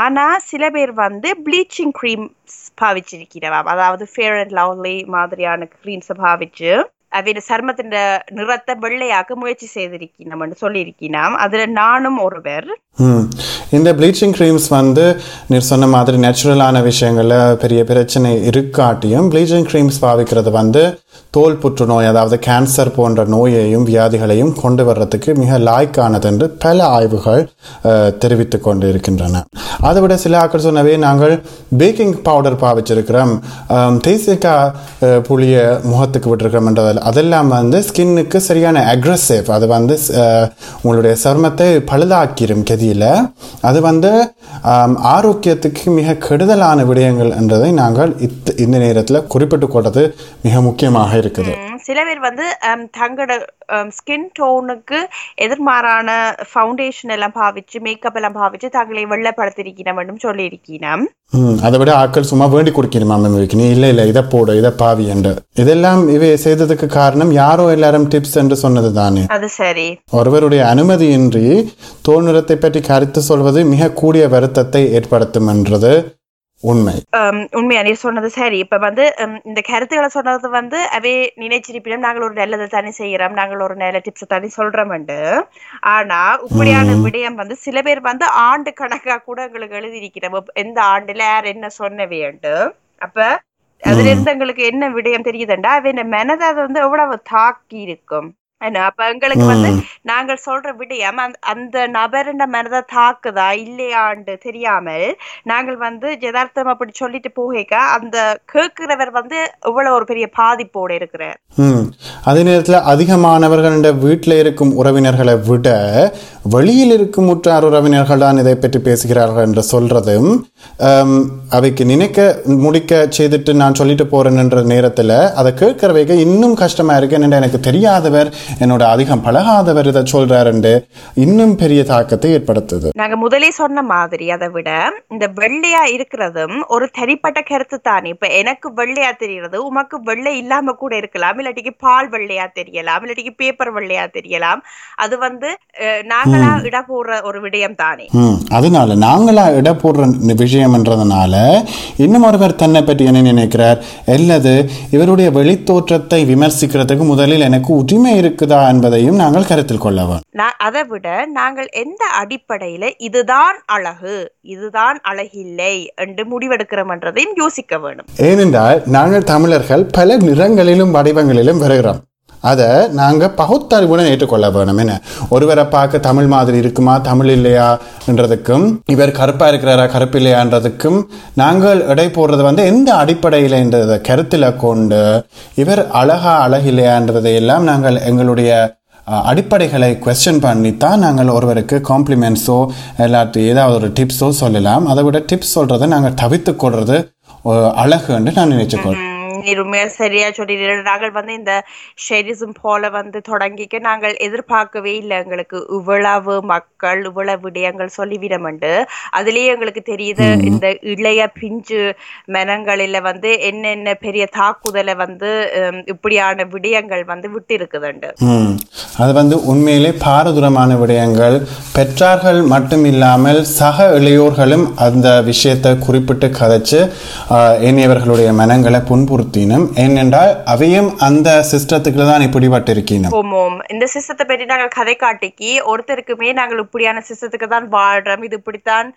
ஆனா சில பேர் வந்து ப்ளீச்சிங் க்ரீம்ஸ் பாவிச்சிருக்கிறவாம் அதாவது ஃபேர் அண்ட் லவ்லி மாதிரியான க்ரீம்ஸை பாவிச்சு அவையோட சர்மத்தின் நிறத்தை வெள்ளையாக்க முயற்சி செய்திருக்கீனம்னு சொல்லியிருக்கீனாம் அதுல நானும் ஒருவர். இந்த ப்ளீச்சிங் க்ரீம்ஸ் வந்து நீர் சொன்ன மாதிரி நேச்சுரலான விஷயங்களில் பெரிய பிரச்சனை இருக்காட்டியும் ப்ளீச்சிங் க்ரீம்ஸ் பாவிக்கிறது வந்து தோல் புற்றுநோய் அதாவது கேன்சர் போன்ற நோயையும் வியாதிகளையும் கொண்டு வர்றதுக்கு மிக லாய்க்கானது என்று பல ஆய்வுகள் தெரிவித்து தெரிவித்துக் கொண்டு இருக்கின்றன அதை விட சில ஆக்கள் சொன்னவே நாங்கள் பேக்கிங் பவுடர் பாவிச்சிருக்கிறோம். தேசிக்காய் அஹ், புளிய முகத்துக்கு விட்டுருக்கிறோம்ன்றதில் அதெல்லாம் வந்து ஸ்கின்னுக்கு சரியான அக்ரஸிவ் அது வந்து உங்களுடைய சருமத்தை பழுதாக்கிரும் கதியில். அது வந்து ஆரோக்கியத்துக்கு மிக கெடுதலான விடயங்கள் என்றதை நாங்கள் இந்த நேரத்தில் குறிப்பிட்டு கொண்டது மிக முக்கியமாக இருக்குது. ம், சில பேர் வந்து தங்களோட ஸ்கின் டோனுக்கு எதிர்மாறான ஃபவுண்டேஷன் எல்லாம் பாவிச்சு மேக்கப் எல்லாம் பாவிச்சு தங்களை வெள்ளப்படுத்திருக்கணும் சொல்லியிருக்கணும் அதை விட ஆட்கள் சும்மா வேண்டி குடிக்கணுமா மேமிக்கு நீ இல்லை இல்லை இதை போடு இதை பாவி என்று. இதெல்லாம் இவை செய்ததுக்கு காரணம் யாரோ எல்லாரும் டிப்ஸ் என்று சொன்னது தானே. அது சரி. ஒருவருடைய அனுமதியின்றி தோல் நிறத்தை பற்றி கருத்து சொல்வது மிக கூடிய வருத்தத்தை ஏற்படுத்தும் என்றது. உண்மை. உண்மையா? நீ சொன்னது சரி. இப்ப வந்து இந்த கருத்துக்களை சொன்னது வந்து அவே நினைச்சிருப்பினும் நாங்கள் ஒரு நல்லதை தானே செய்யறோம். நாங்கள் ஒரு நல்ல டிப்ஸ் தானே சொல்றோம்ண்டு ஆனா இப்படியான விடயம் வந்து சில பேர் வந்து ஆண்டு கணக்கா கூட எங்களுக்கு எழுதியிருக்கிறோம் எந்த ஆண்டுல யார் என்ன சொன்னவேண்டு அப்ப அதுல இருந்து எங்களுக்கு என்ன விடயம் தெரியுதுண்டா? இந்த மனதை அது வந்து எவ்வளவு தாக்கி இருக்கும் என்ன அப்ப எங்களுக்கு வந்து. நாங்கள் சொல்ற விடயம் அந்த- நபரின் மனதை தாக்குதா இல்லையாண்டு தெரியாமல் நாங்கள் வந்து யதார்த்தம் அப்படி சொல்லிட்டு போக அந்த கேட்கிறவர் வந்து எவ்வளவு ஒரு பெரிய பாதிப்போட இருக்கிறார் அதே நேரத்தில் அதிகமானவர்கள் வீட்டில் இருக்கும் உறவினர்களை விட வெளியில் இருக்கும் உற்றார் உறவினர்கள் தான் இதை பற்றி பேசுகிறார்கள் என்று சொல்றதும் அவைக்கு நினைக்க முடிக்க செய்துட்டு நான் சொல்லிட்டு போறேன்ன்ற நேரத்தில் அதை கேட்கிறவைக்கு இன்னும் கஷ்டமா இருக்கு எனக்கு தெரியாதவர் என்னோட அதிகம் பழகாதவர் இதை சொல்றாருண்டு இன்னும் பெரிய தாக்கத்தை ஏற்படுத்துது. நாங்க முதலே சொன்ன மாதிரி அதை விட இந்த வெள்ளையா இருக்கிறதும் ஒரு தனிப்பட்ட கருத்து தானே. இப்ப எனக்கு வெள்ளையா தெரியறது உமக்கு வெள்ளை இல்லாம கூட இருக்கலாம் இல்லாட்டிக்கு பால் வெள்ளையா தெரியலாம் இல்லாட்டிக்கு பேப்பர் வெள்ளையா தெரியலாம். அது வந்து அஹ், நாங்க நாங்களா இட போடுற ஒரு விடயம் தானே அதனால நாங்களா இட போடுற விஷயம்ன்றதுனால இன்னும் ஒருவர் தன்னை பற்றி என்ன நினைக்கிறார்? அல்லது இவருடைய வெளித்தோற்றத்தை விமர்சிக்கிறதுக்கு முதலில் எனக்கு உரிமை இருக்குதா என்பதையும் நாங்கள் கருத்தில் கொள்ள வேண்டும். நான் அதை விட நாங்கள் எந்த அடிப்படையில இதுதான் அழகு இதுதான் அழகில்லை என்று முடிவெடுக்கிறோம்ன்றதையும் யோசிக்க வேணும் ஏனென்றால் நாங்கள் தமிழர்கள் பல நிறங்களிலும் வடிவங்களிலும் வருகிறோம். அதை நாங்கள் பகுத்தறிவுடன் ஏற்றுக்கொள்ள வேணும். என்ன? ஒருவரை பார்க்க தமிழ் மாதிரி இருக்குமா? தமிழ் இல்லையான்றதுக்கும் இவர் கருப்பாக இருக்கிறாரா? கருப்பு இல்லையான்றதுக்கும் நாங்கள் எடை போடுறது வந்து எந்த அடிப்படையில்ன்றதை கருத்தில் கொண்டு இவர் அழகா அழகில்லையான்றதை எல்லாம் நாங்கள் எங்களுடைய அடிப்படைகளை கொஸ்டின் பண்ணி தான் நாங்கள் ஒருவருக்கு காம்ப்ளிமெண்ட்ஸோ எல்லாத்தையும் ஏதாவது ஒரு டிப்ஸோ சொல்லலாம். அதை விட டிப்ஸ் சொல்கிறத நாங்கள் தவிர்த்து கொடுறது அழகுன்னு அழகு என்று நான் நினைச்சுக்கொள் உம், நீ உண்மையா சரியா சொல்லிடுற நாங்கள் வந்து இந்த ஷெரிசம் போல வந்து தொடங்கிக்க நாங்கள் எதிர்பார்க்கவே இல்லை. எங்களுக்கு இவ்வளவு மக்கள் இவ்வளவு விடயங்கள் சொல்லிவிடமண்டு அதுலயே எங்களுக்கு தெரியுது இந்த இளைய பிஞ்சு மனங்களில வந்து என்னென்ன பெரிய தாக்குதலை வந்து இப்படியான விடயங்கள் வந்து விட்டு இருக்குதுண்டு ம் அது வந்து உண்மையிலே பாரதூரமான விடயங்கள். பெற்றார்கள் மட்டும் இல்லாமல் சக இளையோர்களும் அந்த விஷயத்தை குறிப்பிட்டு கதைச்சு ஆஹ், ஏனையவர்களுடைய மனங்களை சுத்தினும் ஏனென்றால் அவையும் அந்த சிஸ்டத்துக்குள்ள தான் இப்படிப்பட்டிருக்கணும் ஓமோம். இந்த சிஸ்டத்தை பற்றி நாங்கள் கதை காட்டிக்கு ஒருத்தருக்குமே நாங்கள் இப்படியான சிஸ்டத்துக்கு தான் வாழ்றோம். இது இப்படித்தான்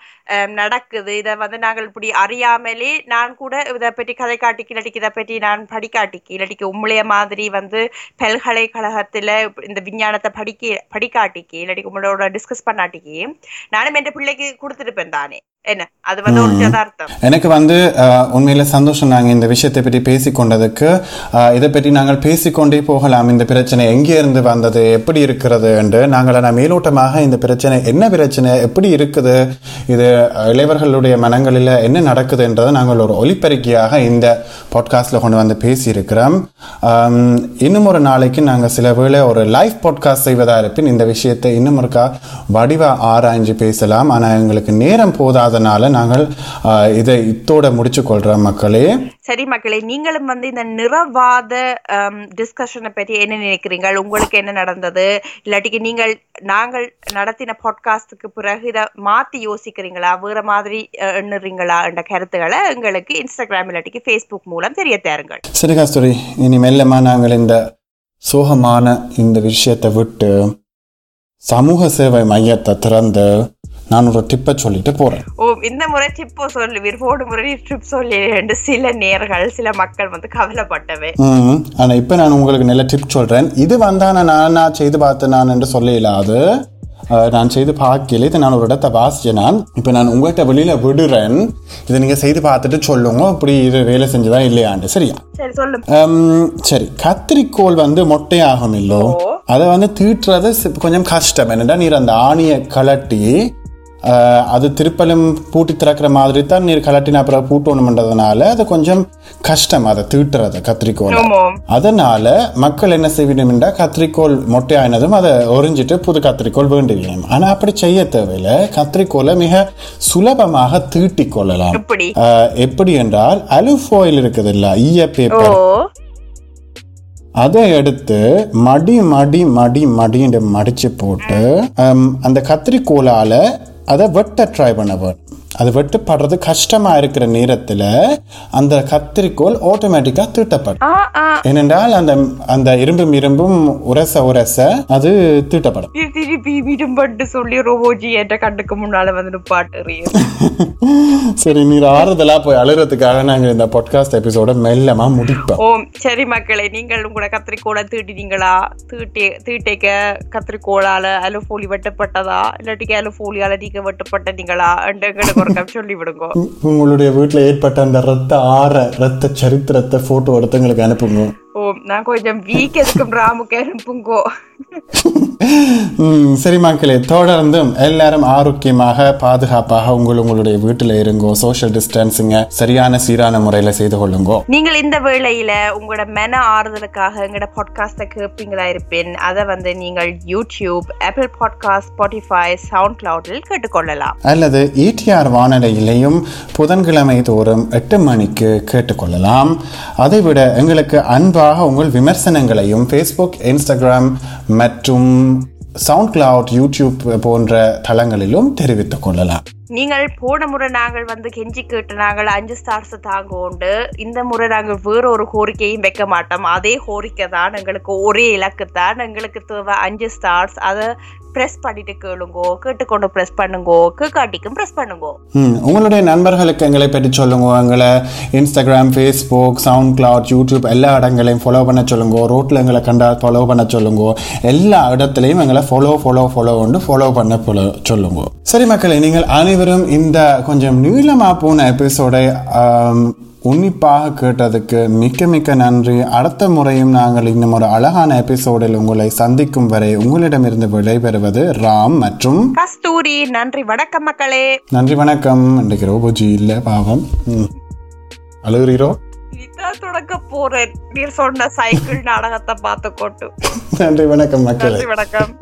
நடக்குது. இதை வந்து நாங்கள் இப்படி அறியாமலே நான் கூட இதை பற்றி கதை காட்டிக்கு இல்லாட்டிக்கு இதை பற்றி நான் படிக்காட்டிக்கு இல்லாட்டிக்கு உம்முளைய மாதிரி வந்து பல்கலைக்கழகத்தில் இந்த விஞ்ஞானத்தை படிக்க படிக்காட்டிக்கு இல்லாட்டி உங்களோட டிஸ்கஸ் பண்ணாட்டிக்கு நானும் என் பிள்ளைக்கு கொடுத்துருப்பேன் தானே. எனக்கு வந்து உண்மையில சந்தோஷம் நாங்கள் இந்த விஷயத்தை பற்றி பேசிக்கொண்டதுக்கு இதை பற்றி நாங்கள் பேசிக்கொண்டே போகலாம். இந்த பிரச்சனை எங்கே இருந்து வந்தது? எப்படி இருக்கிறது? என்று நாங்கள் ஆனால் மேலோட்டமாக இந்த பிரச்சனை என்ன பிரச்சனை? எப்படி இருக்குது? இது அஹ், இளையவர்களுடைய மனங்களில் என்ன நடக்குதுன்றதை நாங்கள் ஒரு ஒலிப்பெருக்கியாக இந்த பாட்காஸ்டில் கொண்டு வந்து பேசியிருக்கிறோம். இன்னும் ஒரு நாளைக்கு நாங்கள் சில வேளை ஒரு லைவ் பாட்காஸ்ட் செய்வதா இருப்பின் இந்த விஷயத்தை இன்னும் ஒருக்கா வடிவ ஆராய்ஞ்சு பேசலாம். ஆனால் எங்களுக்கு நேரம் போதாதனால நாங்கள் இதை இத்தோட முடிச்சு கொள்றோம் மக்களே. சரி மக்களே நீங்களும் வந்து இந்த நிறவாத டிஸ்கஷனை பற்றி என்ன நினைக்கிறீங்க உங்களுக்கு என்ன நடந்தது? இல்லாட்டிக்கு நீங்கள் நாங்கள் நடத்தின பாட்காஸ்டுக்கு பிறகு இதை மாத்தி யோசிக்கிறீங்களா? வேற மாதிரி எண்ணுறீங்களா? என்ற கருத்துக்களை எங்களுக்கு இன்ஸ்டாகிராம் இல்லாட்டிக்கு ஃபேஸ்புக் மூலம் தெரிய தாருங்கள். சரி கஸ்தூரி இனி மெல்லமா நாங்கள் இந்த சோகமான இந்த விஷயத்தை விட்டு சமூக சேவை மையத்தை திறந்து நான் ஒரு டிப்பை சொல்லிட்டு போறேன். ஓ இந்த முறை டிப்போ சொல்லுவீர் போடு முறை ட்ரிப் சொல்லி. ரெண்டு சில நேர்கள் சில மக்கள் வந்து கவலைப்பட்டவை. ம் ஆனால் இப்போ நான் உங்களுக்கு நல்ல டிப் சொல்கிறேன் இது வந்தா நான் நானா செய்து பார்த்தேன் நான் என்று சொல்ல இல்லாது அஹ், நான் செய்து பார்க்கல. இதை நான் ஒரு இடத்த வாசிச்சேன் நான். இப்போ நான் உங்கள்கிட்ட வெளியில் விடுறேன். இதை நீங்கள் செய்து பார்த்துட்டு சொல்லுங்க. இப்படி இது வேலை செஞ்சதா இல்லையாண்டு சரியா? சரி சொல்லு. ஹம், சரி. கத்திரிக்கோல் வந்து மொட்டையாகும் இல்லோ? அதை வந்து தீட்டுறது கொஞ்சம் கஷ்டம். என்னடா நீர் அந்த ஆணியை கலட்டி அது திருப்பலும் பூட்டி திறக்கிற மாதிரி தான் நீர் கலட்டின அப்புறம் பூட்டணுன்றதுனால அது கொஞ்சம் கஷ்டம் அதை தீட்டுறது கத்திரிக்கோல். அதனால மக்கள் என்ன செய்யணும் என்றால் கத்திரிக்கோல் மொட்டையானதும் அதை ஒரிஞ்சிட்டு புது கத்திரிக்கோல் வேண்டிவிடும் ஆனா அப்படி செய்ய தேவையில்லை. கத்திரிக்கோலை மிக சுலபமாக தீட்டிக் கொள்ளலாம். எப்படி? என்றால் அலுஃபாயில் இருக்குது இல்ல ஈய பேப்பர் அதை எடுத்து மடி மடி மடி மடின்னு மடிச்சு போட்டு அந்த கத்திரிக்கோலால அதை வெட்ட ட்ரை பண்ண வேணும். அது வெட்டுப்படுறது கஷ்டமா இருக்கிற நேரத்துல அந்த கத்திரிக்கோல் ஆட்டோமேட்டிக்கா தீட்டப்படும். ஏனென்றால் அந்த அந்த இரும்பும் இரும்பும் உரச உரச அது தீட்டப்படும். திருப்பி விடும்பட்டு சொல்லி ரோபோஜி என்ற கண்ணுக்கு முன்னால வந்து பாட்டு சரி நீர் ஆறுதலா போய் அழுறதுக்காக நாங்க இந்த பாட்காஸ்ட் எபிசோட மெல்லமா முடிப்போம். ஓ சரி மக்களே நீங்கள் உங்களோட கத்திரிக்கோலை தீட்டிட்டீங்களா தீட்டி தீட்டைக்க கத்திரிக்கோளால அலுஃபோலி வெட்டப்பட்டதா? இல்லாட்டிக்கு அலுஃபோலியால நீங்க வெட்டப்பட்டீங்களா என்று ஒரு கப் சொல்லி விடுங்க. உங்களுடைய வீட்டில் ஏற்பட்ட அந்த ரத்த ஆற ரத்த சரித்திரத்தை போட்டோ எடுத்து எங்களுக்கு அனுப்புங்க. நான் கொஞ்சம் வீக் எதுக்கும் ராமுக்கு அனுப்புங்கோ சரி மக்களே தொடர்ந்தும் எல்லாரும் ஆரோக்கியமாக பாதுகாப்பாக உங்கள் உங்களுடைய வீட்டில் இருங்கோ சோஷியல் டிஸ்டன்ஸிங்க சரியான சீரான முறையில் செய்து கொள்ளுங்கோ. நீங்கள் இந்த வேளையில உங்களோட மன ஆறுதலுக்காக எங்களோட பாட்காஸ்ட்டை கேட்பீங்களா இருப்பேன். அதை வந்து நீங்கள் YouTube Apple podcast Spotify sound கிளவுடில் கேட்டுக்கொள்ளலாம். அல்லது ஈடிஆர் வானொலியிலையும் புதன்கிழமை தோறும் எட்டு மணிக்கு கேட்டுக்கொள்ளலாம். அதைவிட எங்களுக்கு அன்பாக உங்கள் விமர்சனங்களையும் ஃபேஸ்புக் இன்ஸ்டாகிராம் மற்றும் சவுண்ட் கிளவுட் யூடியூப் போன்ற தளங்களிலும் தெரிவித்துக் கொள்ளலாம். நீங்கள் போன முறை நாங்கள் வந்து கெஞ்சி கேட்டு நாங்கள் அஞ்சு ஸ்டார்ஸை தாங்க உண்டு இந்த முறை நாங்கள் வேற ஒரு கோரிக்கையும் வைக்க மாட்டோம். அதே கோரிக்கை தான் எங்களுக்கு ஒரே இலக்கு தான் எங்களுக்கு தேவை. அஞ்சு ஸ்டார்ஸ் அதை ப்ரெஸ் பண்ணிட்டு கேளுங்கோ கேட்டுக்கொண்டு ப்ரெஸ் பண்ணுங்கோ கேட்காட்டிக்கும் ப்ரெஸ் பண்ணுங்கோ. ம், உங்களுடைய நண்பர்களுக்கு எங்களை பற்றி சொல்லுங்க. எங்களை Instagram Facebook sound cloud YouTube எல்லா இடங்களையும் ஃபாலோ பண்ண சொல்லுங்க. ரோட்டில் எங்களை கண்டா ஃபாலோ பண்ண சொல்லுங்க. எல்லா இடத்துலையும் எங்களை ஃபாலோ ஃபாலோ ஃபாலோ கொண்டு ஃபாலோ பண்ண சொல்லுங்க. சரி மக்களை நீங்கள் அனைவரும் இந்த கொஞ்சம் நீளமாக போன எபிசோடை உன்னிப்பாக கேட்டதுக்கு மிக்க மிக்க நன்றி. அடுத்த முறையும் நாங்கள் இன்னும் ஒரு அழகான எபிசோடில் உங்களை சந்திக்கும் வரை உங்களிடமிருந்து விடைபெறுவது ராம் மற்றும் கஸ்தூரி. நன்றி. வணக்கம் மக்களே. நன்றி வணக்கம். இன்றைக்கு ரோபோஜி இல்லை பாவம். அழுகிறீரோ? தொடக்க போறேன். நீர் சொன்ன சைக்கிள் நாடகத்தை பார்த்து கொண்டு நன்றி வணக்கம் மக்களே. நன்றி வணக்கம்.